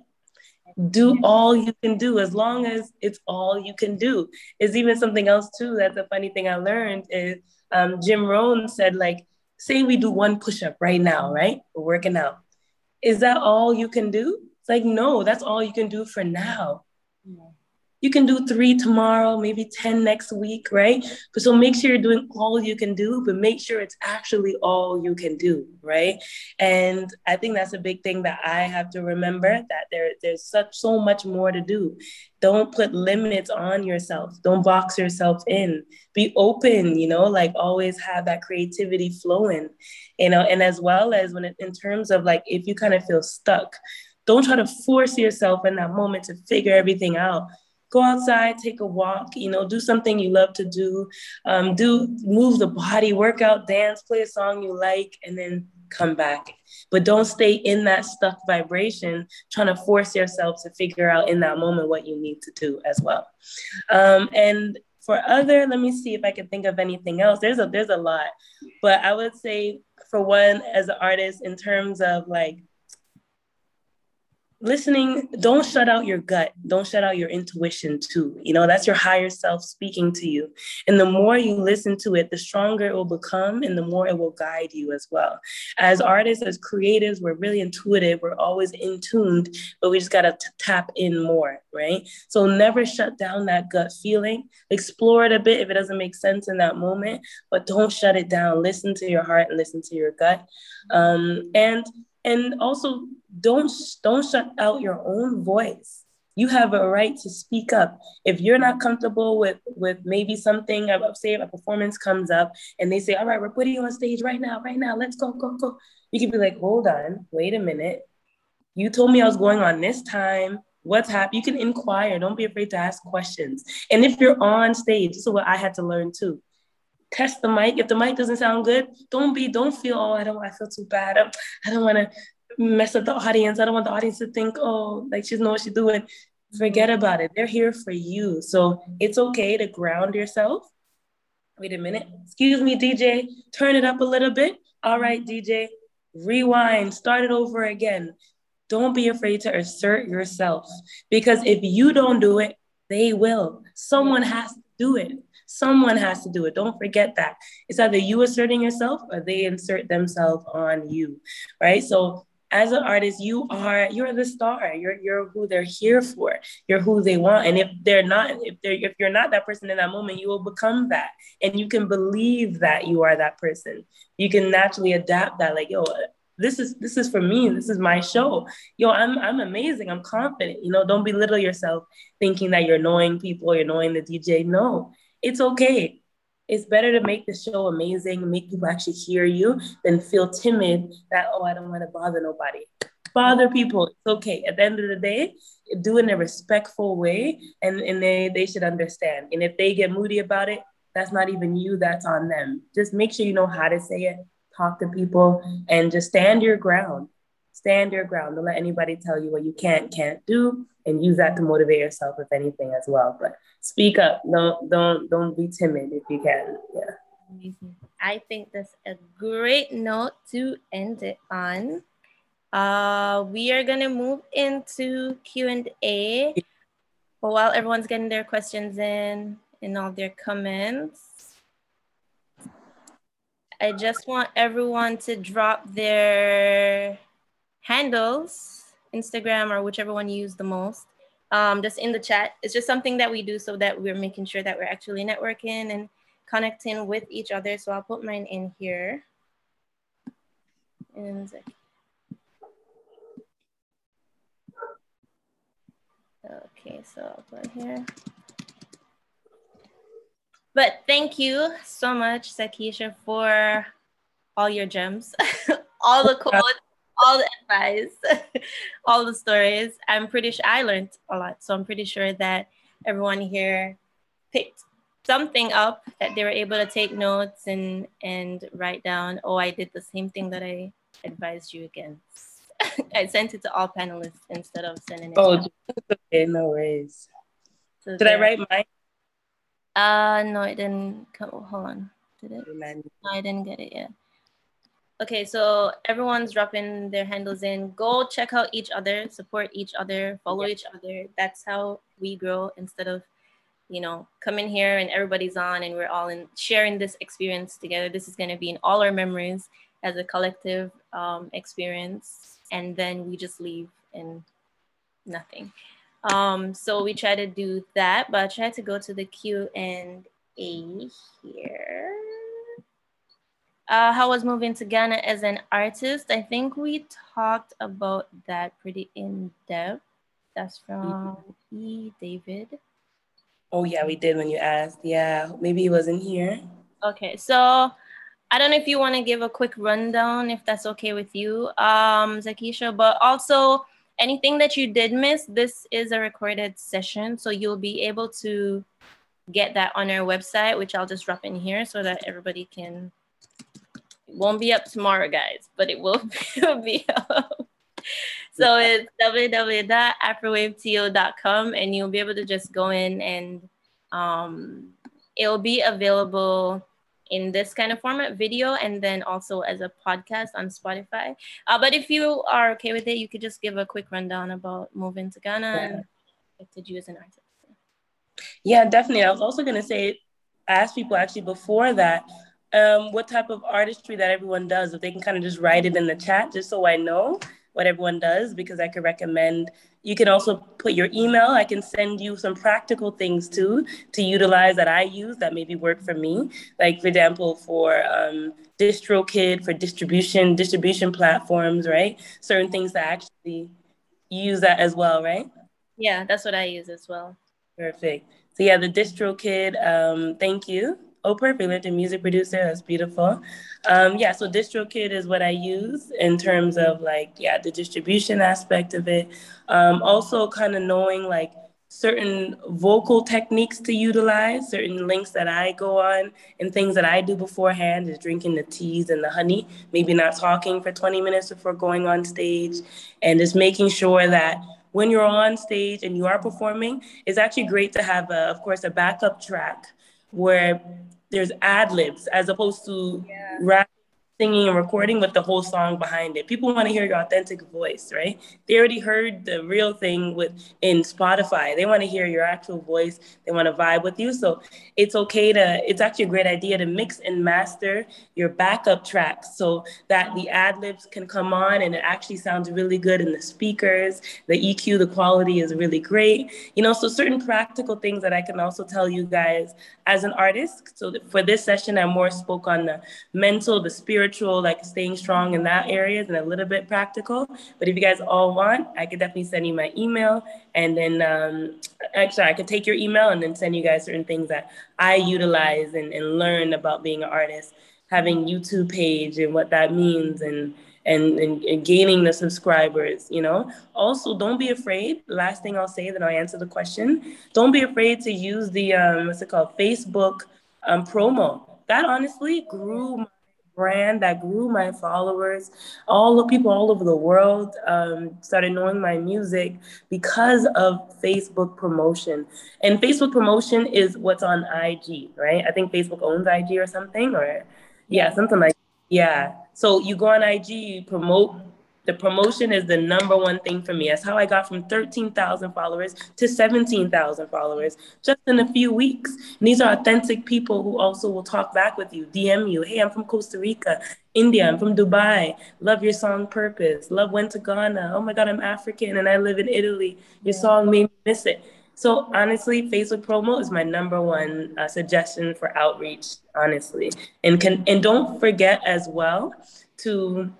Do all you can do as long as it's all you can do. Is even something else too that's a funny thing i learned is um, jim rohn said like say we do one push-up right now right? We're working out is that all you can do? It's like, no, that's all you can do for now. You can do three tomorrow, maybe 10 next week, right? But so make sure you're doing all you can do, but make sure it's actually all you can do, right? And I think that's a big thing that I have to remember that there, there's such so much more to do. Don't put limits on yourself. Don't box yourself in. Be open, you know, like always have that creativity flowing, you know, and as well as when it, in terms of like if you kind of feel stuck, don't try to force yourself in that moment to figure everything out go outside, take a walk, you know, do something you love to do, um, do move the body, work out, dance, play a song you like, and then come back. But don't stay in that stuck vibration, trying to force yourself to figure out in that moment what you need to do as well. Um, and for other, let me see if I can think of anything else. There's a there's a lot, but I would say for one, as an artist, in terms of like listening don't shut out your gut. Don't shut out your intuition too. You know that's your higher self speaking to you. And the more you listen to it the stronger it will become and the more it will guide you as well. As artists as creatives we're really intuitive. We're always in tuned but we just got to tap in more right? So never shut down that gut feeling. Explore it a bit if it doesn't make sense in that moment but don't shut it down. Listen to your heart and listen to your gut. Um, and and also don't don't shut out your own voice you have a right to speak up. If you're not comfortable with with maybe something, say a performance comes up and they say, "All right, we're putting you on stage right now, right now. Let's go, go, go." You can be like, "Hold on, wait a minute. You told me I was going on this time. What's happening?" You can inquire. Don't be afraid to ask questions. And if you're on stage, this is what I had to learn too test the mic. If the mic doesn't sound good, don't be, don't feel, oh, I don't, I feel too bad. I, don't want to mess up the audience. I don't want the audience to think, oh, like she's know what she's doing. Forget about it. They're here for you. So it's okay to ground yourself. Wait a minute. Excuse me, DJ. Turn it up a little bit. All right, DJ. Rewind. Start it over again. Don't be afraid to assert yourself because if you don't do it, they will. Someone has to do it. Someone has to do it. Don't forget that. It's either you asserting yourself or they insert themselves on you, right? So as an artist, you are you're the star. You're you're who they're here for. You're who they want. And if they're not, if they're if you're not that person in that moment, you will become that. And you can believe that you are that person. You can naturally adapt that, like, yo, this is this is for me. This is my show. Yo, I'm I'm amazing. I'm confident. You know, don't belittle yourself thinking that you're annoying people, you're annoying the DJ. No, it's okay it's better to make the show amazing, make people actually hear you than feel timid that, oh, I don't want to bother nobody. Bother people. It's okay. At the end of the day, do it in a respectful way and, and they, they should understand. And if they get moody about it, that's not even you, that's on them. Just make sure you know how to say it, talk to people, and just stand your ground. Stand your ground. Don't let anybody tell you what you can't, can't do, and use that to motivate yourself, if anything, as well. But speak up. Don't don't don't be timid if you can. Yeah. Amazing. I think that's a great note to end it on. Uh, we are gonna move into Q and A. But while everyone's getting their questions in and all their comments, I just want everyone to drop their handles, Instagram or whichever one you use the most, um, just in the chat. It's just something that we do so that we're making sure that we're actually networking and connecting with each other. So I'll put mine in here. And okay, so I'll put here. But thank you so much, Zakisha, for all your gems, all the quotes, all the advice, all the stories. I'm pretty sure I learned a lot. So I'm pretty sure that everyone here picked something up that they were able to take notes and and write down. Oh, I did the same thing that I advised you against. I sent it to all panelists instead of sending it. Oh, okay, no worries. So did there. I write mine? Uh, no, it didn't come. Hold on. Did it? No, I didn't get it yet. Okay, so everyone's dropping their handles in. Go check out each other, support each other, follow yeah. each other. That's how we grow instead of, you know, coming here and everybody's on and we're all in sharing this experience together. This is going to be in all our memories as a collective um, experience. And then we just leave and nothing. Um, so we try to do that, but I try to go to the Q and A here uh, how was moving to Ghana as an artist. I think we talked about that pretty in depth. That's from mm-hmm. E. David. Oh yeah, we did when you asked. Yeah, maybe he wasn't here. Okay, so I don't know if you want to give a quick rundown, if that's okay with you, um, Zakisha. But also anything that you did miss, this is a recorded session, so you'll be able to get that on our website, which I'll just drop in here so that everybody can won't be up tomorrow, guys, but it will be up. So it's www.afrowaveto.com and you'll be able to just go in and um, it'll be available in this kind of format, video, and then also as a podcast on Spotify. Uh, but if you are okay with it, you could just give a quick rundown about moving to Ghana yeah. and affected you as an artist. Yeah, definitely. I was also going to say, ask people actually before that um, what type of artistry that everyone does. If they can kind of just write it in the chat, just so I know what everyone does, because I could recommend. You can also put your email. I can send you some practical things too to utilize that I use that maybe work for me. Like for example, for um, DistroKid for distribution, distribution platforms, right? Certain things that actually use that as well, right? Yeah, that's what I use as well. Perfect. So yeah, the DistroKid. Um, thank you. Oh, perfect. A music producer. That's beautiful. Um, yeah, so DistroKid is what I use in terms of like, yeah, the distribution aspect of it. Um, also, kind of knowing like certain vocal techniques to utilize, certain links that I go on, and things that I do beforehand is drinking the teas and the honey, maybe not talking for 20 minutes before going on stage, and just making sure that when you're on stage and you are performing, it's actually great to have, a, of course, a backup track where there's ad libs as opposed to yeah. rap singing and recording with the whole song behind it. People want to hear your authentic voice, right? They already heard the real thing with in Spotify. They want to hear your actual voice. They want to vibe with you. So it's okay to it's actually a great idea to mix and master your backup tracks so that the ad libs can come on and it actually sounds really good in the speakers. The EQ, the quality is really great. You know, so certain practical things that I can also tell you guys as an artist. So for this session, I more spoke on the mental, the spiritual spiritual, like staying strong in that areas and a little bit practical. But if you guys all want, I could definitely send you my email. And then um, actually, I could take your email and then send you guys certain things that I utilize and, and learn about being an artist, having YouTube page and what that means and and, and, and, gaining the subscribers, you know? Also, don't be afraid. Last thing I'll say, then I'll answer the question. Don't be afraid to use the, um, what's it called, Facebook um, promo. That honestly grew brand that grew my followers. All the people all over the world um, started knowing my music because of Facebook promotion. And Facebook promotion is what's on IG, right? I think Facebook owns IG or something, or yeah, something like yeah. So you go on IG, you promote the promotion is the number one thing for me. That's how I got from 13,000 followers to 17,000 followers just in a few weeks. And these are authentic people who also will talk back with you, DM you. Hey, I'm from Costa Rica, India, I'm from Dubai. Love your song Purpose. Love Went to Ghana. Oh my God, I'm African and I live in Italy. Your song made me miss it. So honestly, Facebook promo is my number one uh, suggestion for outreach, honestly. And can and don't forget as well to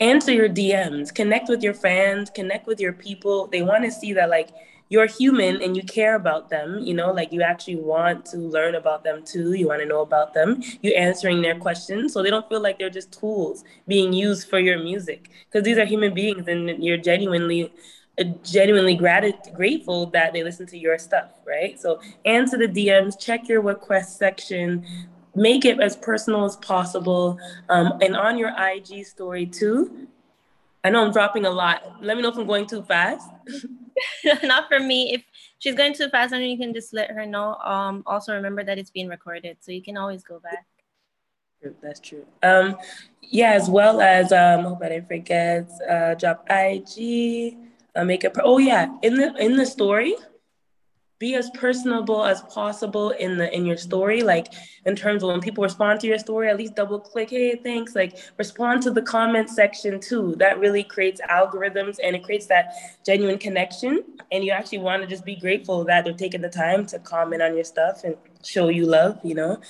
answer your DMs, connect with your fans, connect with your people. They want to see that like you're human and you care about them, you know, like you actually want to learn about them too. You want to know about them. You're answering their questions so they don't feel like they're just tools being used for your music because these are human beings and you're genuinely uh, genuinely grat- grateful that they listen to your stuff, right? So answer the DMs, check your request section, make it as personal as possible. Um, and on your IG story too, I know I'm dropping a lot. Let me know if I'm going too fast. Not for me. If she's going too fast, then you can just let her know. Um, also remember that it's being recorded, so you can always go back. That's true. Um, yeah, as well as um, hope I didn't forget. Uh, drop IG, uh, make it. Oh yeah, in the in the story, be as personable as possible in the in your story like in terms of when people respond to your story at least double click hey thanks like respond to the comment section too. That really creates algorithms and it creates that genuine connection. And you actually want to just be grateful that they're taking the time to comment on your stuff and show you love you know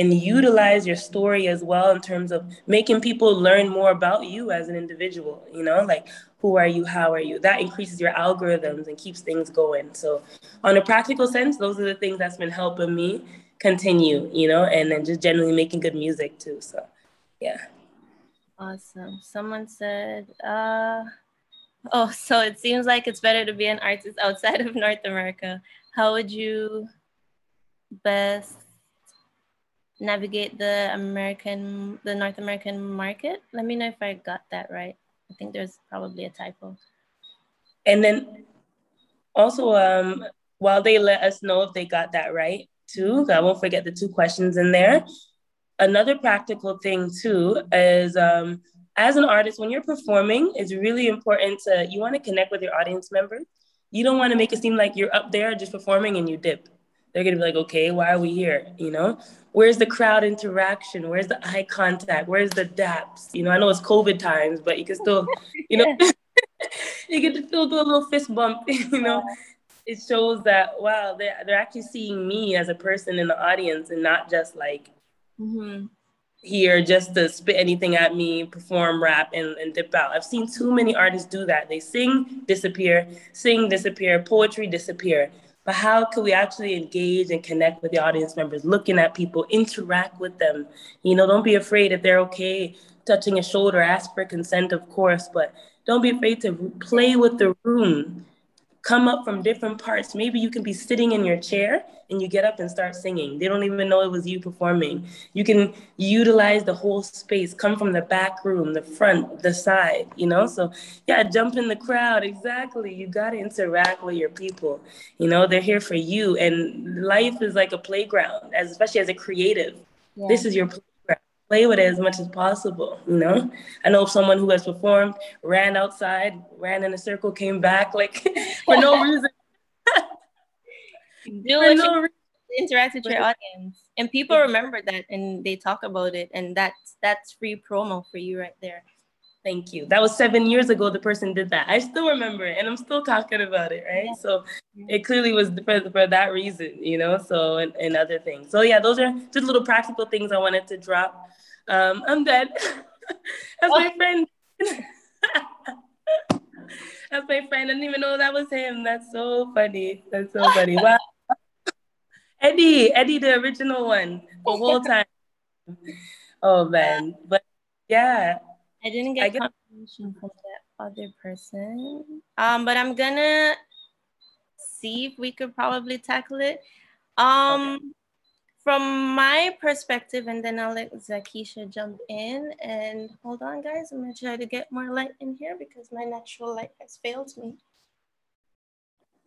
and utilize your story as well in terms of making people learn more about you as an individual you know like who are you how are you? That increases your algorithms and keeps things going. So on a practical sense those are the things that's been helping me continue you know and then just generally making good music too so yeah. Awesome. Someone said uh oh so it seems like it's better to be an artist outside of north america. How would you best navigate the american the north american market let me know if i got that right I think there's probably a typo. And then also, um, while they let us know if they got that right too, I won't forget the two questions in there. Another practical thing too is um, as an artist, when you're performing, it's really important to you want to connect with your audience members. You don't want to make it seem like you're up there just performing and you dip. They're gonna be like, okay, why are we here? You know, where's the crowd interaction? Where's the eye contact? Where's the daps? You know, I know it's COVID times, but you can still, you know, you get to still do a little fist bump. You know, it shows that wow, they're they're actually seeing me as a person in the audience and not just like, mm-hmm. here just to spit anything at me, perform rap, and, and dip out. I've seen too many artists do that. They sing, disappear, sing, disappear, poetry, disappear. But how can we actually engage and connect with the audience members, looking at people, interact with them? You know, don't be afraid if they're okay touching a shoulder, ask for consent, of course, but don't be afraid to play with the room come up from different parts. Maybe you can be sitting in your chair and you get up and start singing. They don't even know it was you performing. You can utilize the whole space, come from the back room, the front, the side, you know? So, yeah, jump in the crowd. Exactly. You got to interact with your people. You know, they're here for you. And life is like a playground, as, especially as a creative. Yeah. This is your play with it as much as possible, you know? I know someone who has performed, ran outside, ran in a circle, came back like for no reason. Do for no reason. interact with your audience. And people remember that and they talk about it and that's that's free promo for you right there. Thank you. That was seven years ago. The person did that. I still remember it, and I'm still talking about it, right? Yeah. So it clearly was for, for that reason, you know. So and, and other things. So yeah, those are just little practical things I wanted to drop. Um, I'm dead. That's my friend. That's my friend. I didn't even know that was him. That's so funny. That's so funny. Wow. Eddie, Eddie, the original one, the whole time. Oh man, but yeah. I didn't get I confirmation from that other person. Um, but I'm gonna see if we could probably tackle it. Um, okay from my perspective, and then I'll let Zakisha jump in. And hold on, guys, I'm gonna try to get more light in here because my natural light has failed me.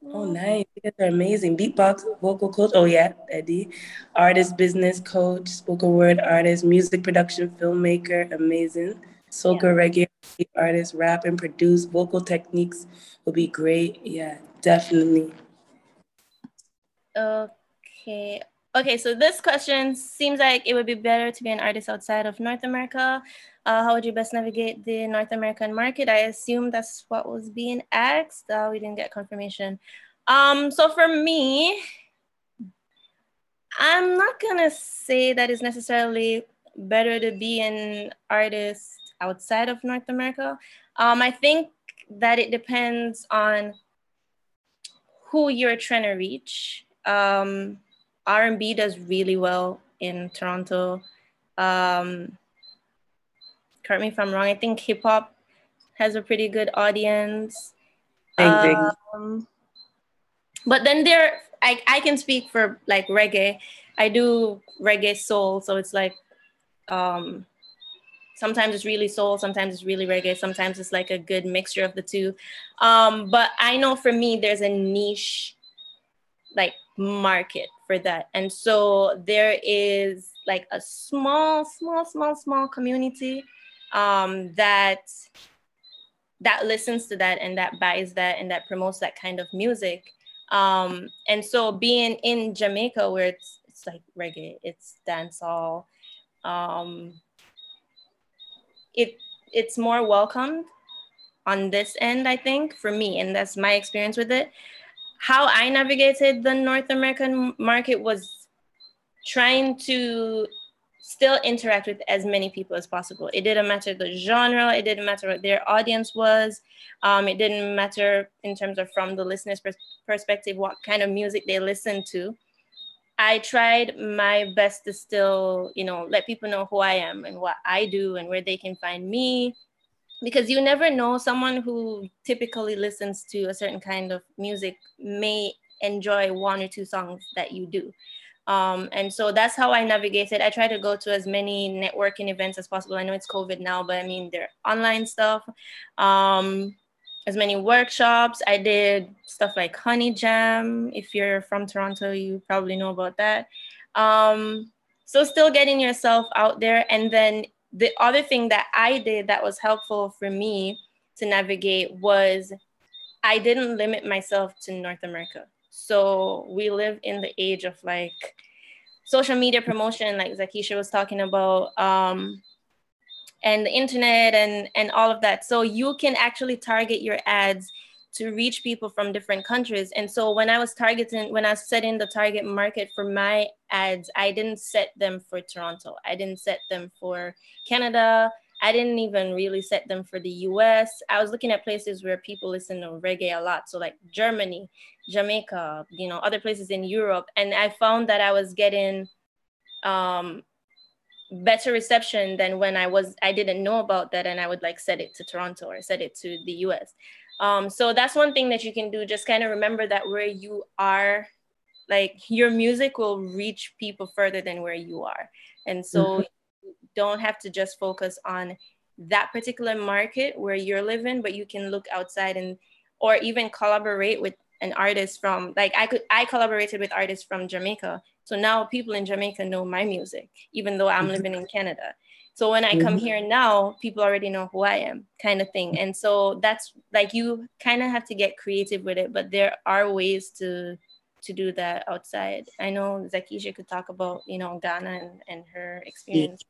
Oh, nice. You guys are amazing. Beatbox, vocal coach. Oh, yeah, Eddie. Artist, business coach, spoken word artist, music production, filmmaker. Amazing. Soca yeah. reggae artist, rap and produce. Vocal techniques will be great. Yeah, definitely. Okay. Okay, so this question seems like it would be better to be an artist outside of North America. Uh, how would you best navigate the North American market? I assume that's what was being asked. Uh, we didn't get confirmation. Um, so for me, I'm not gonna say that it's necessarily better to be an artist outside of North America. Um, I think that it depends on who you're trying to reach. Um, R&B does really well in Toronto. Um, correct me if I'm wrong. I think hip hop has a pretty good audience. Um, but then there, I, I can speak for like reggae. I do reggae soul, so it's like um, sometimes it's really soul, sometimes it's really reggae, sometimes it's like a good mixture of the two. Um, but I know for me, there's a niche like market for that. And so there is like a small, small, small, small community um, that that listens to that and that buys that and that promotes that kind of music. Um, and so being in Jamaica where it's it's like reggae, it's dancehall, um, it it's more welcomed on this end, I think, for me, and that's my experience with it how I navigated the North American market was trying to still interact with as many people as possible. It didn't matter the genre, it didn't matter what their audience was, um, it didn't matter in terms of from the listener's pers- perspective what kind of music they listened to. I tried my best to still, you know, let people know who I am and what I do and where they can find me. Because you never know someone who typically listens to a certain kind of music may enjoy one or two songs that you do. Um, and so that's how i navigated. I try to go to as many networking events as possible. I know it's covid now but i mean they're online stuff. Um, as many workshops. I did stuff like honey jam. If you're from toronto you probably know about that. Um, so still getting yourself out there. And then the other thing that I did that was helpful for me to navigate was I didn't limit myself to North America. So we live in the age of like social media promotion, like Zakisha was talking about, um, and the internet and and all of that. So you can actually target your ads to reach people from different countries. And so when I was targeting, when I was setting the target market for my ads, I didn't set them for Toronto. I didn't set them for Canada. I didn't even really set them for the US. I was looking at places where people listen to reggae a lot. So like Germany, Jamaica, you know, other places in Europe. And I found that I was getting um, better reception than when I was, I didn't know about that. And I would like set it to Toronto or set it to the US. Um, so that's one thing that you can do. Just kind of remember that where you are, like your music will reach people further than where you are. And so mm-hmm. you don't have to just focus on that particular market where you're living, but you can look outside and or even collaborate with an artist from like I could I collaborated with artists from Jamaica. So now people in Jamaica know my music, even though I'm mm-hmm. living in Canada. So when I come mm-hmm. here now, people already know who I am, kind of thing. And so that's like you kind of have to get creative with it, but there are ways to to do that outside. I know Zakisha could talk about, you know, Ghana and, and her experience.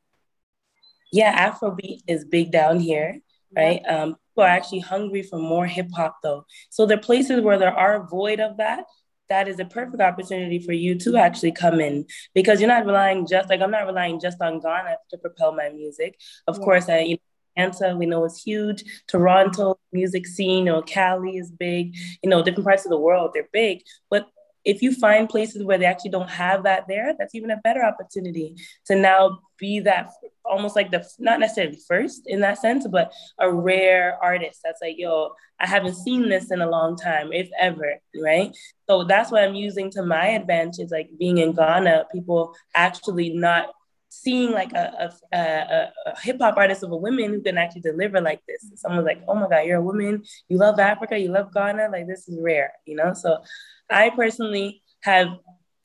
Yeah, Afrobeat is big down here, right? Yeah. Um, people are actually hungry for more hip hop though. So there are places where there are void of that, that is a perfect opportunity for you to actually come in because you're not relying just like I'm not relying just on Ghana to propel my music. Of yeah. course, I you know, Atlanta, we know is huge. Toronto music scene, you know, Cali is big. You know, different parts of the world they're big. But if you find places where they actually don't have that there, that's even a better opportunity to now be that almost like the not necessarily first in that sense, but a rare artist that's like, yo, I haven't seen this in a long time, if ever, right? So that's what I'm using to my advantage, like being in Ghana, people actually not seeing like a, a, a, a hip hop artist of a woman who can actually deliver like this. And Someone's like, oh my God, you're a woman, you love Africa, you love Ghana, like this is rare, you know? So I personally have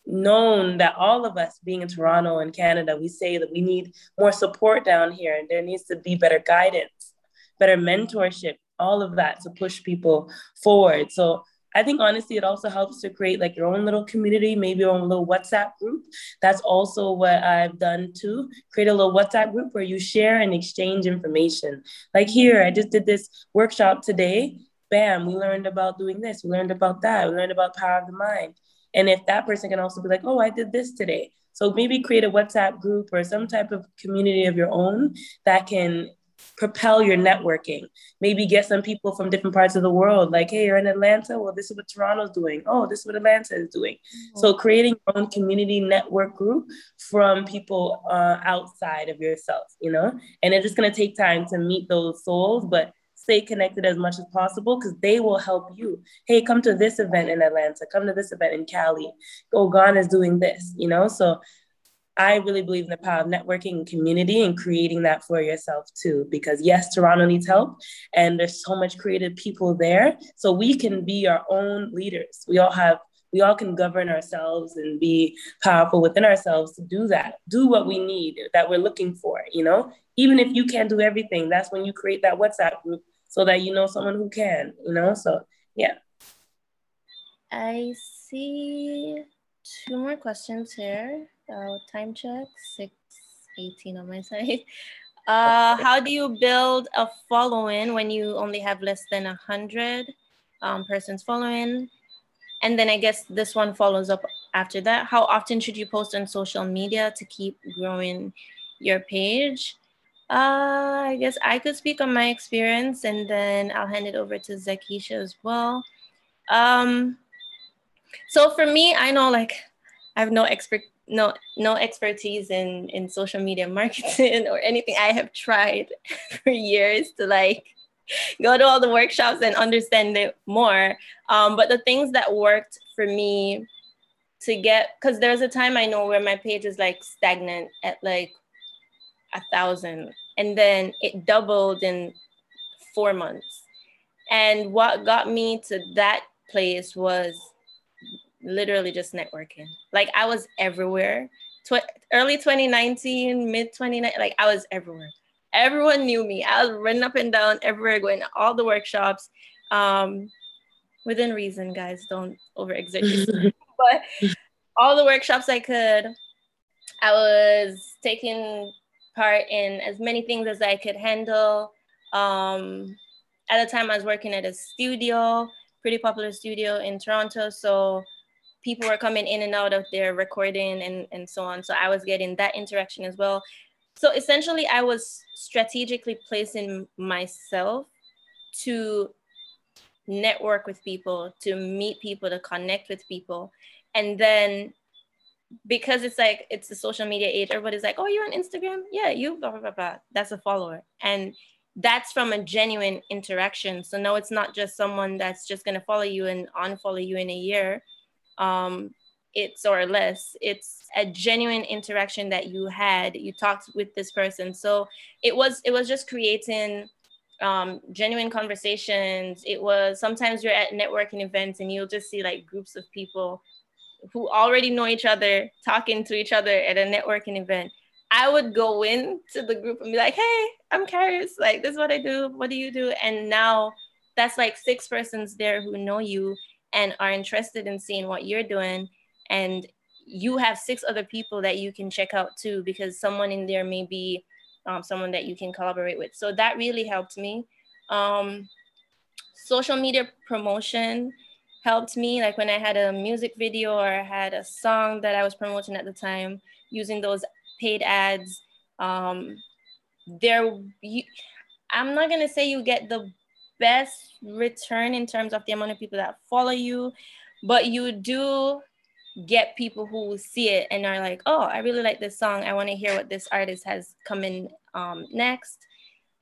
known that all of us being in Toronto and Canada, we say that we need more support down here and there needs to be better guidance, better mentorship, all of that to push people forward. So I think honestly, it also helps to create like your own little community, maybe your own little WhatsApp group. That's also what I've done too. Create a little WhatsApp group where you share and exchange information. Like here, I just did this workshop today. Bam, we learned about doing this, we learned about that, we learned about power of the mind. And if that person can also be like, oh, I did this today. So maybe create a WhatsApp group or some type of community of your own that can propel your networking. Maybe get some people from different parts of the world, like, hey, you're in Atlanta. Well, this is what Toronto's doing. Oh, this is what Atlanta is doing. Mm-hmm. So creating your own community network group from people uh, outside of yourself, you know, and it's just gonna take time to meet those souls, but stay connected as much as possible because they will help you. Hey, come to this event in Atlanta, come to this event in Cali. Go, Ghana is doing this, you know? So I really believe in the power of networking and community and creating that for yourself too. Because yes, Toronto needs help and there's so much creative people there. So we can be our own leaders. We all have we all can govern ourselves and be powerful within ourselves to do that do what we need that we're looking for you know even if you can't do everything that's when you create that whatsapp group so that you know someone who can, you know? So, yeah. I see two more questions here. Uh, time check, 618 on my side. Uh, how do you build a following when you only have less than a 100 um, persons following? And then I guess this one follows up after that. How often should you post on social media to keep growing your page? Uh, I guess I could speak on my experience and then I'll hand it over to Zakisha as well. Um, so for me, I know like I have no expert no no expertise in in social media marketing or anything. I have tried for years to like go to all the workshops and understand it more. Um, but the things that worked for me to get because there's a time I know where my page is like stagnant at like a thousand and then it doubled in four months and what got me to that place was literally just networking. Like i was everywhere. Tw- early 2019 mid 2019 like i was everywhere. Everyone knew me. I was running up and down everywhere going to all the workshops. Um within reason guys don't overexert yourself. But all the workshops i could i was taking part in as many things as I could handle. Um, at the time, I was working at a studio, pretty popular studio in Toronto. So people were coming in and out of there recording and, and so on. So I was getting that interaction as well. So essentially, I was strategically placing myself to network with people, to meet people, to connect with people. And then because it's like it's the social media age, everybody's like, oh, you're on Instagram? Yeah, you blah blah blah blah. That's a follower. And that's from a genuine interaction. So no, it's not just someone that's just gonna follow you and unfollow you in a year. Um, it's or less. It's a genuine interaction that you had. You talked with this person. So it was it was just creating um, genuine conversations. It was sometimes you're at networking events and you'll just see like groups of people who already know each other talking to each other at a networking event. I would go in to the group and be like, hey, I'm Karis. Like, this is what I do. What do you do? And now that's like six persons there who know you and are interested in seeing what you're doing. And you have six other people that you can check out too, because someone in there may be um, someone that you can collaborate with. So that really helped me. Um, social media promotion helped me. Like when I had a music video or I had a song that I was promoting at the time, using those paid ads. Um, there, you, I'm not gonna say you get the best return in terms of the amount of people that follow you, but you do get people who see it and are like, oh, I really like this song. I want to hear what this artist has come in um, next.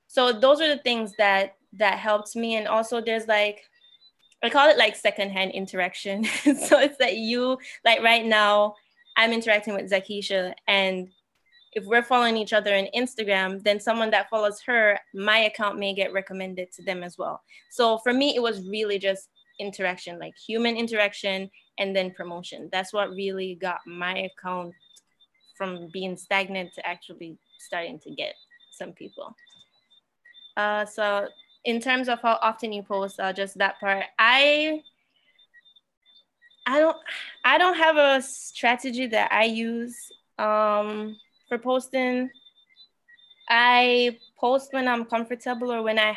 So those are the things that that helped me. And also there's like, I call it like secondhand interaction. so it's that you like right now, I'm interacting with Zakisha and if we're following each other on Instagram, then someone that follows her, my account may get recommended to them as well. So for me, it was really just interaction, like human interaction and then promotion. That's what really got my account from being stagnant to actually starting to get some people. Uh, so in terms of how often you post, uh, just that part, I I don't I don't have a strategy that I use um, for posting. I post when I'm comfortable or when I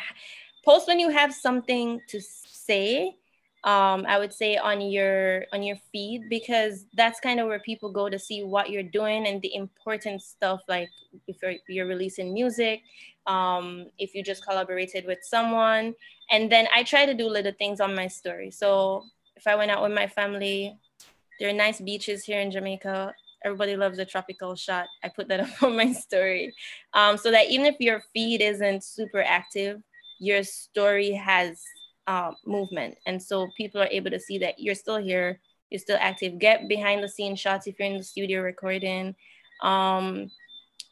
post when you have something to say um, I would say on your on your feed because that's kind of where people go to see what you're doing and the important stuff like if you're, you're releasing music, um, if you just collaborated with someone, and then I try to do little things on my story. So if I went out with my family, there are nice beaches here in Jamaica. Everybody loves a tropical shot. I put that up on my story, um, so that even if your feed isn't super active, your story has uh, movement. And so people are able to see that you're still here, you're still active. Get behind the scenes shots if you're in the studio recording. Um,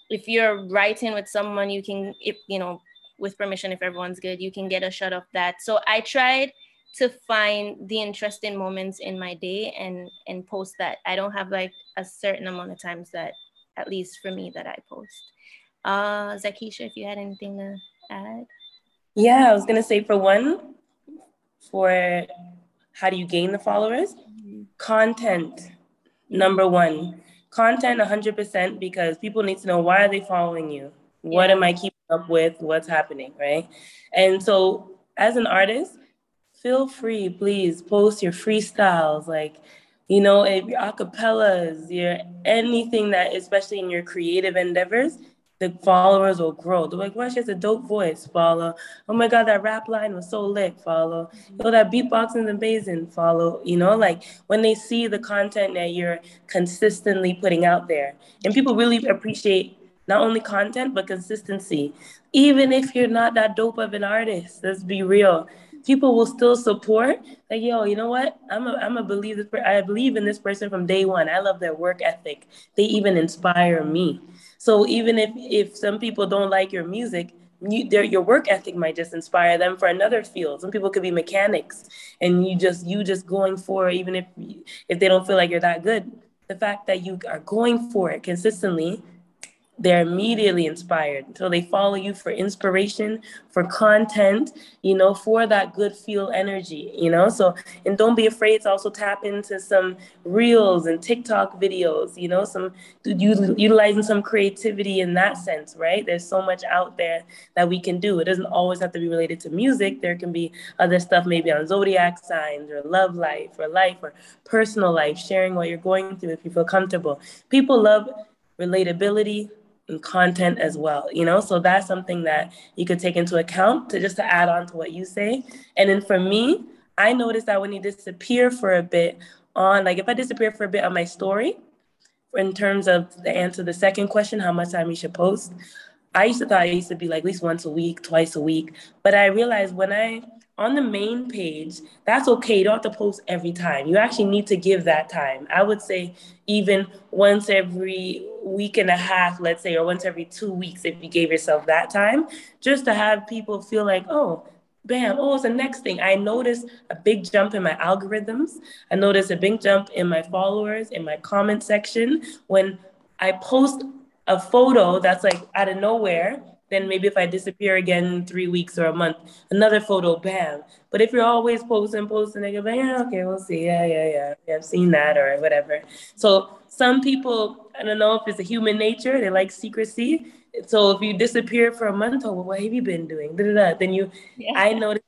if you're writing with someone, you can, if you know, with permission, if everyone's good, you can get a shot of that. So I tried to find the interesting moments in my day and and post that. I don't have like a certain amount of times that, at least for me, that I post. Uh, Zakisha, if you had anything to add. Yeah, I was gonna say for one, for how do you gain the followers? Content, number one. Content 100% because people need to know why are they following you? What yeah. am I keeping up with? What's happening, right? And so as an artist, feel free, please post your freestyles, like, you know, if your acapellas, your anything that, especially in your creative endeavors, the followers will grow. They're like, wow, she has a dope voice, follow. Oh my God, that rap line was so lit, follow. Mm-hmm. You know, that beatboxing is amazing, follow. You know, like when they see the content that you're consistently putting out there. And people really appreciate not only content, but consistency. Even if you're not that dope of an artist, let's be real. People will still support. Like, yo, you know what? I'm a, I'm a believe this. I believe in this person from day one. I love their work ethic. They even inspire me. So even if if some people don't like your music, you, their, your work ethic might just inspire them for another field. Some people could be mechanics, and you just you just going for even if if they don't feel like you're that good. The fact that you are going for it consistently, they're immediately inspired. So they follow you for inspiration, for content, you know, for that good feel energy, you know. So, and don't be afraid to also tap into some reels and TikTok videos, you know, some utilizing some creativity in that sense, right? There's so much out there that we can do. It doesn't always have to be related to music. There can be other stuff, maybe on zodiac signs or love life or life or personal life, sharing what you're going through if you feel comfortable. People love relatability and content as well you know? So that's something that you could take into account to just to add on to what you say. And then for me i noticed that when you disappear for a bit on like if i disappear for a bit on my story in terms of the answer the second question how much time you should post i used to thought i used to be like at least once a week twice a week. But i realized when i on the main page, that's okay. You don't have to post every time. You actually need to give that time. I would say even once every week and a half, let's say, or once every two weeks, if you gave yourself that time, just to have people feel like, oh, bam, oh, it's the next thing. I noticed a big jump in my algorithms. I noticed a big jump in my followers, in my comment section. When I post a photo that's like out of nowhere then maybe if I disappear again in three weeks or a month, another photo, bam. But if you're always posting, posting, they go, yeah, okay, we'll see. Yeah, yeah, yeah. yeah. I've seen that or whatever. So some people, I don't know if it's a human nature, they like secrecy. So if you disappear for a month, oh, well, what have you been doing? Da-da-da. Then you, yeah. I noticed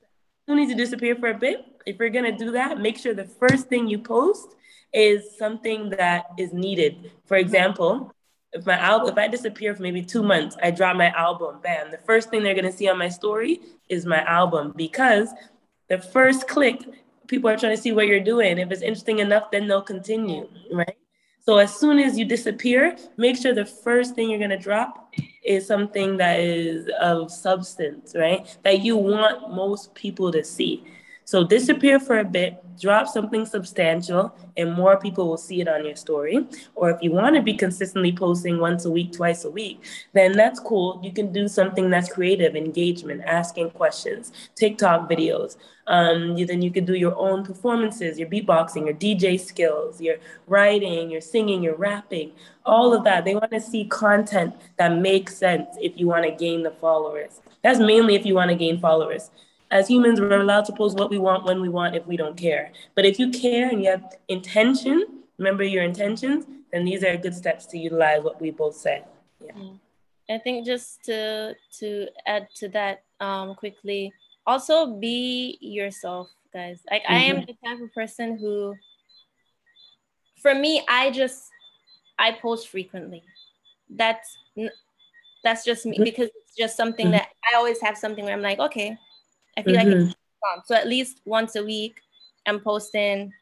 you need to disappear for a bit. If you're gonna do that, make sure the first thing you post is something that is needed. For example, if my album if I disappear for maybe two months, I drop my album, bam. The first thing they're gonna see on my story is my album because the first click, people are trying to see what you're doing. If it's interesting enough, then they'll continue, right? So as soon as you disappear, make sure the first thing you're gonna drop is something that is of substance, right? That you want most people to see. So disappear for a bit, drop something substantial, and more people will see it on your story. Or if you want to be consistently posting once a week, twice a week, then that's cool. You can do something that's creative, engagement, asking questions, TikTok videos. Um, you, then you can do your own performances, your beatboxing, your DJ skills, your writing, your singing, your rapping, all of that. They want to see content that makes sense if you want to gain the followers. That's mainly if you want to gain followers as humans, we're allowed to post what we want when we want if we don't care. But if you care and you have intention, remember your intentions, then these are good steps to utilize what we both said. Yeah. Mm. I think just to to add to that um, quickly, also be yourself, guys. Like mm-hmm. I am mm-hmm. the type of person who, for me, I just I post frequently. That's that's just me because it's just something mm-hmm. that I always have something where I'm like, okay, I feel mm-hmm. like it's so at least once a week I'm posting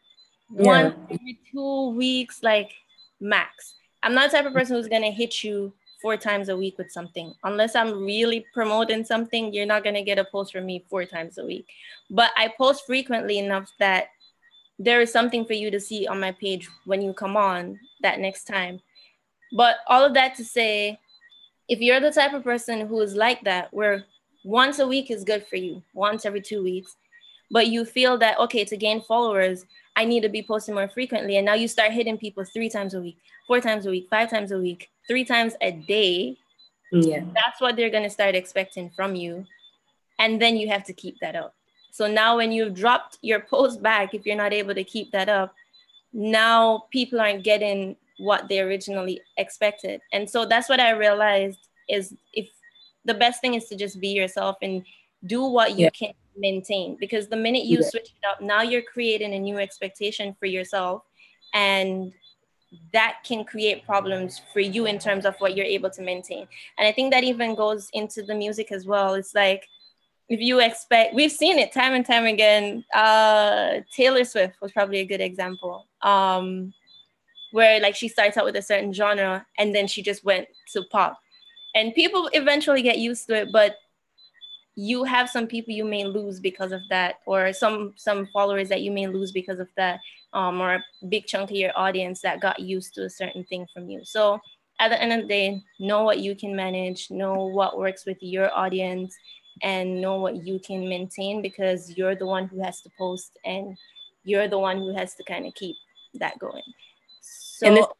yeah. one every two weeks, like max. I'm not the type of person who's gonna hit you four times a week with something. Unless I'm really promoting something, you're not gonna get a post from me four times a week. But I post frequently enough that there is something for you to see on my page when you come on that next time. But all of that to say, if you're the type of person who is like that, where once a week is good for you, once every two weeks. But you feel that, okay, to gain followers, I need to be posting more frequently. And now you start hitting people three times a week, four times a week, five times a week, three times a day. Yeah. That's what they're going to start expecting from you. And then you have to keep that up. So now when you've dropped your post back, if you're not able to keep that up, now people aren't getting what they originally expected. And so that's what I realized is if the best thing is to just be yourself and do what you yeah. can maintain. Because the minute you yeah. switch it up now you're creating a new expectation for yourself and that can create problems for you in terms of what you're able to maintain. And i think that even goes into the music as well. It's like if you expect we've seen it time and time again. Uh taylor swift was probably a good example. Um where like she starts out with a certain genre and then she just went to pop and people eventually get used to it but you have some people you may lose because of that or some some followers that you may lose because of that um, or a big chunk of your audience that got used to a certain thing from you. So at the end of the day know what you can manage know what works with your audience and know what you can maintain because you're the one who has to post and you're the one who has to kind of keep that going. So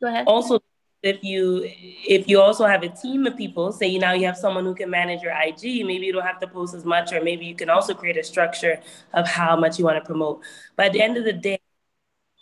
go ahead. also if you if you also have a team of people say you now you have someone who can manage your ig maybe you don't have to post as much or maybe you can also create a structure of how much you want to promote. But at the end of the day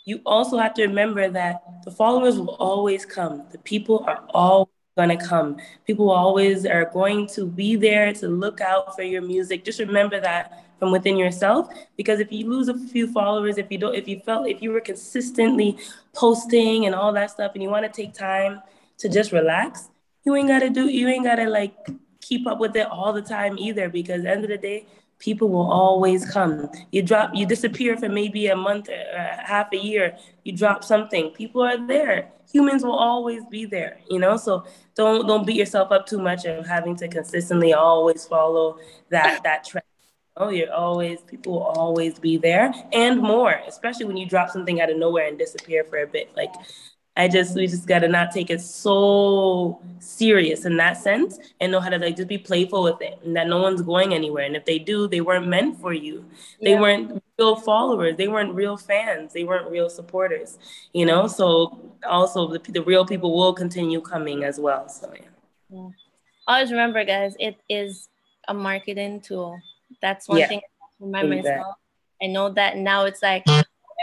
you also have to remember that the followers will always come. The people are all going to come. People always are going to be there to look out for your music. Just remember that from within yourself because if you lose a few followers if you don't if you felt if you were consistently posting and all that stuff and you want to take time to just relax you ain't got to do you ain't got to like keep up with it all the time either because end of the day people will always come. You drop you disappear for maybe a month or uh, half a year you drop something people are there. Humans will always be there you know? So don't don't beat yourself up too much of having to consistently always follow that that trend Oh, you're always people will always be there and more, especially when you drop something out of nowhere and disappear for a bit. Like I just we just gotta not take it so serious in that sense and know how to like just be playful with it and that no one's going anywhere. And if they do, they weren't meant for you. They yeah. weren't real followers, they weren't real fans, they weren't real supporters, you know. So also the, the real people will continue coming as well. So yeah. yeah. Always remember guys, it is a marketing tool that's one yeah. thing I remind myself. I know that now it's like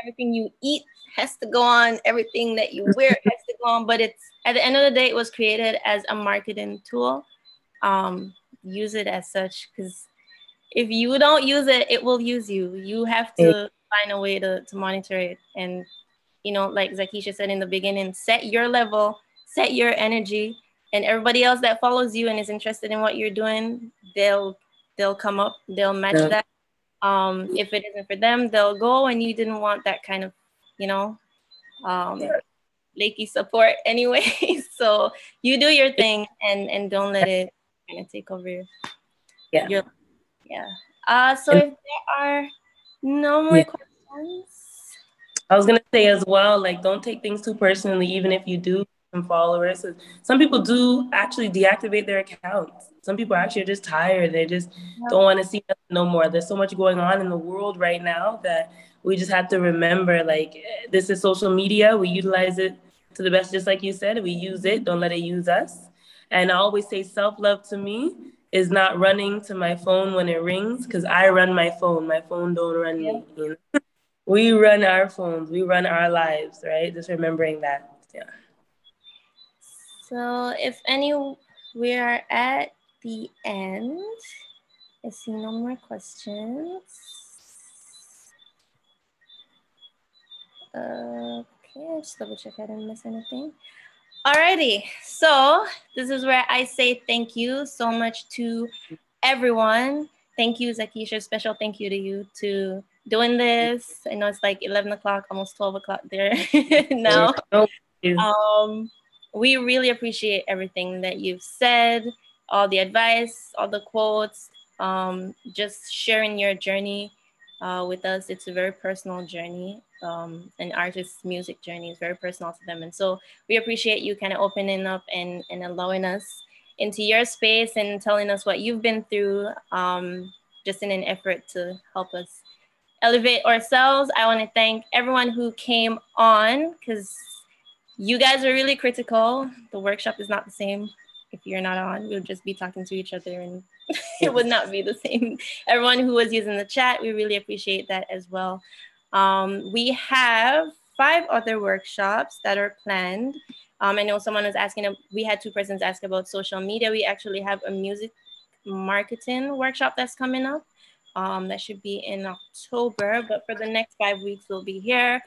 everything you eat has to go on, everything that you wear has to go on. But it's at the end of the day, it was created as a marketing tool. Um, use it as such because if you don't use it, it will use you. You have to find a way to, to monitor it. And, you know, like Zakisha said in the beginning, set your level, set your energy, and everybody else that follows you and is interested in what you're doing, they'll they'll come up, they'll match yeah. that. Um, if it isn't for them, they'll go, and you didn't want that kind of, you know, um, lakey support anyway. so you do your thing, and and don't let it kind of take over. Yeah. Your, yeah. Uh, so if there are no more yeah. questions. I was gonna say as well, like don't take things too personally, even if you do some followers. Some people do actually deactivate their accounts. Some people actually are just tired. They just yeah. don't want to see no more. There's so much going on in the world right now that we just have to remember like this is social media. We utilize it to the best, just like you said. We use it, don't let it use us. And I always say self love to me is not running to my phone when it rings because I run my phone. My phone don't run yeah. me. We run our phones, we run our lives, right? Just remembering that. Yeah. So if any, we are at the end. I see no more questions. Okay, i just double check I didn't miss anything. Alrighty, so this is where I say thank you so much to everyone. Thank you, Zakisha. Special thank you to you to doing this. I know it's like 11 o'clock, almost 12 o'clock there now. Um, we really appreciate everything that you've said all the advice, all the quotes, um, just sharing your journey uh, with us. It's a very personal journey. Um, an artist's music journey is very personal to them. And so we appreciate you kind of opening up and, and allowing us into your space and telling us what you've been through um, just in an effort to help us elevate ourselves. I want to thank everyone who came on because you guys are really critical. The workshop is not the same if you're not on, we'll just be talking to each other and it would not be the same. Everyone who was using the chat, we really appreciate that as well. Um, we have five other workshops that are planned. Um, I know someone was asking, we had two persons ask about social media. We actually have a music marketing workshop that's coming up. Um, that should be in October, but for the next five weeks, we'll be here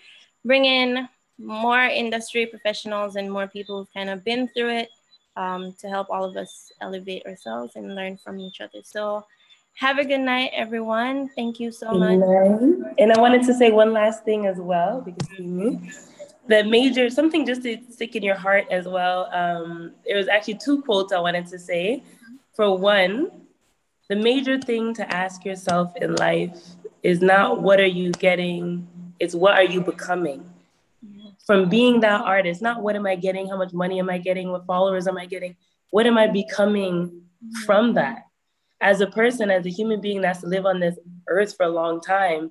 bringing more industry professionals and more people who've kind of been through it um, to help all of us elevate ourselves and learn from each other. So have a good night, everyone. Thank you so much. And I wanted to say one last thing as well, because you the major something just to stick in your heart as well. Um, there was actually two quotes I wanted to say. For one, the major thing to ask yourself in life is not what are you getting, it's what are you becoming from being that artist, not what am I getting, how much money am I getting, what followers am I getting, what am I becoming from that? As a person, as a human being that's to live on this earth for a long time,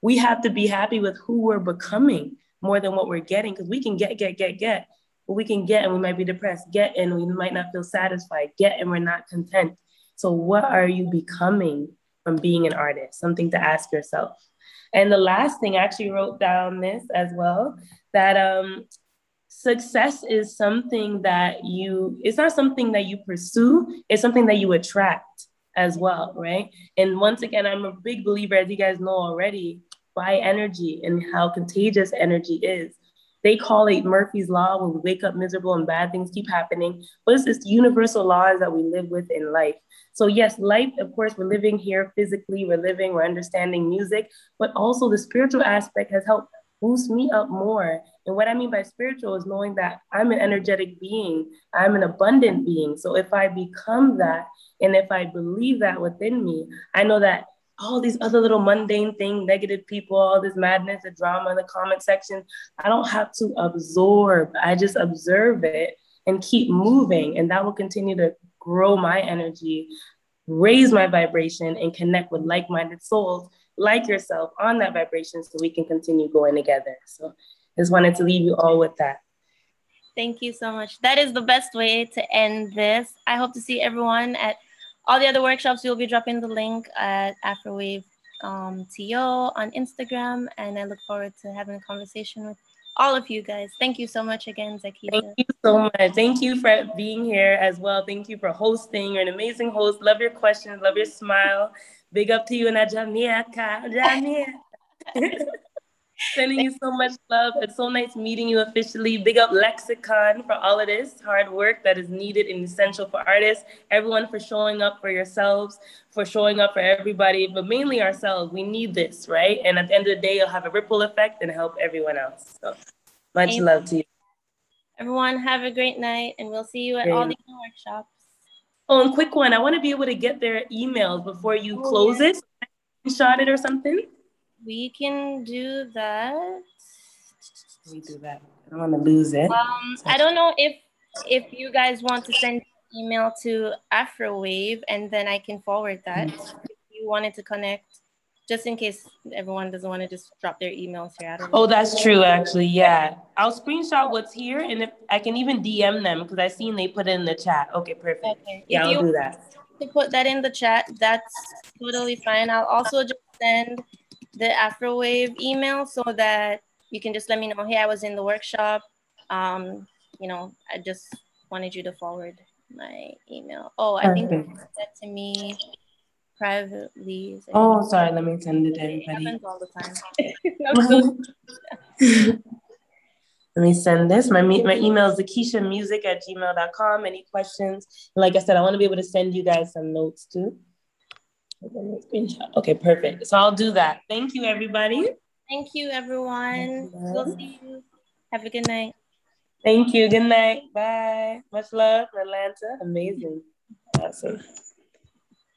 we have to be happy with who we're becoming more than what we're getting because we can get, get, get, get. but we can get and we might be depressed, get and we might not feel satisfied, get and we're not content. So, what are you becoming from being an artist? Something to ask yourself. And the last thing, I actually wrote down this as well that um, success is something that you, it's not something that you pursue, it's something that you attract as well, right? And once again, I'm a big believer, as you guys know already, by energy and how contagious energy is. They call it Murphy's Law when we wake up miserable and bad things keep happening. But it's this universal laws that we live with in life. So, yes, life, of course, we're living here physically, we're living, we're understanding music, but also the spiritual aspect has helped boost me up more. And what I mean by spiritual is knowing that I'm an energetic being, I'm an abundant being. So, if I become that, and if I believe that within me, I know that all these other little mundane things, negative people, all this madness, the drama in the comment section. I don't have to absorb. I just observe it and keep moving. And that will continue to grow my energy, raise my vibration, and connect with like minded souls like yourself on that vibration so we can continue going together. So just wanted to leave you all with that. Thank you so much. That is the best way to end this. I hope to see everyone at all the other workshops, we'll be dropping the link at Afrowave um, TO on Instagram. And I look forward to having a conversation with all of you guys. Thank you so much again, Zakisha. Thank you so much. Thank you for being here as well. Thank you for hosting. You're an amazing host. Love your questions. Love your smile. Big up to you and Jamaica. Jamaica. Sending you so much love. It's so nice meeting you officially. Big up Lexicon for all of this hard work that is needed and essential for artists. Everyone for showing up for yourselves, for showing up for everybody, but mainly ourselves. We need this, right? And at the end of the day, you'll have a ripple effect and help everyone else. So much Amen. love to you. Everyone, have a great night, and we'll see you at all the workshops. Oh, and quick one. I want to be able to get their emails before you oh, close yeah. it. Shot it or something. We can do that. We do that. I don't want to lose it. Um, I don't know if if you guys want to send email to Afrowave and then I can forward that. Mm-hmm. If you wanted to connect, just in case everyone doesn't want to just drop their emails here. Oh, that's true. Actually, yeah. I'll screenshot what's here, and if I can even DM them because I've seen they put it in the chat. Okay, perfect. Okay. Yeah, if I'll do that. To put that in the chat, that's totally fine. I'll also just send the Afrowave email so that you can just let me know, hey, I was in the workshop. Um, you know, I just wanted you to forward my email. Oh, I think you that to me privately. Oh, sorry. Let me send it to everybody. It all the time. Let me send this. My, my email is Music at gmail.com. Any questions? Like I said, I want to be able to send you guys some notes too. Okay, perfect. So I'll do that. Thank you, everybody. Thank you, everyone. We'll see you. Have a good night. Thank you. Good night. Bye. Much love, Atlanta. Amazing. Awesome.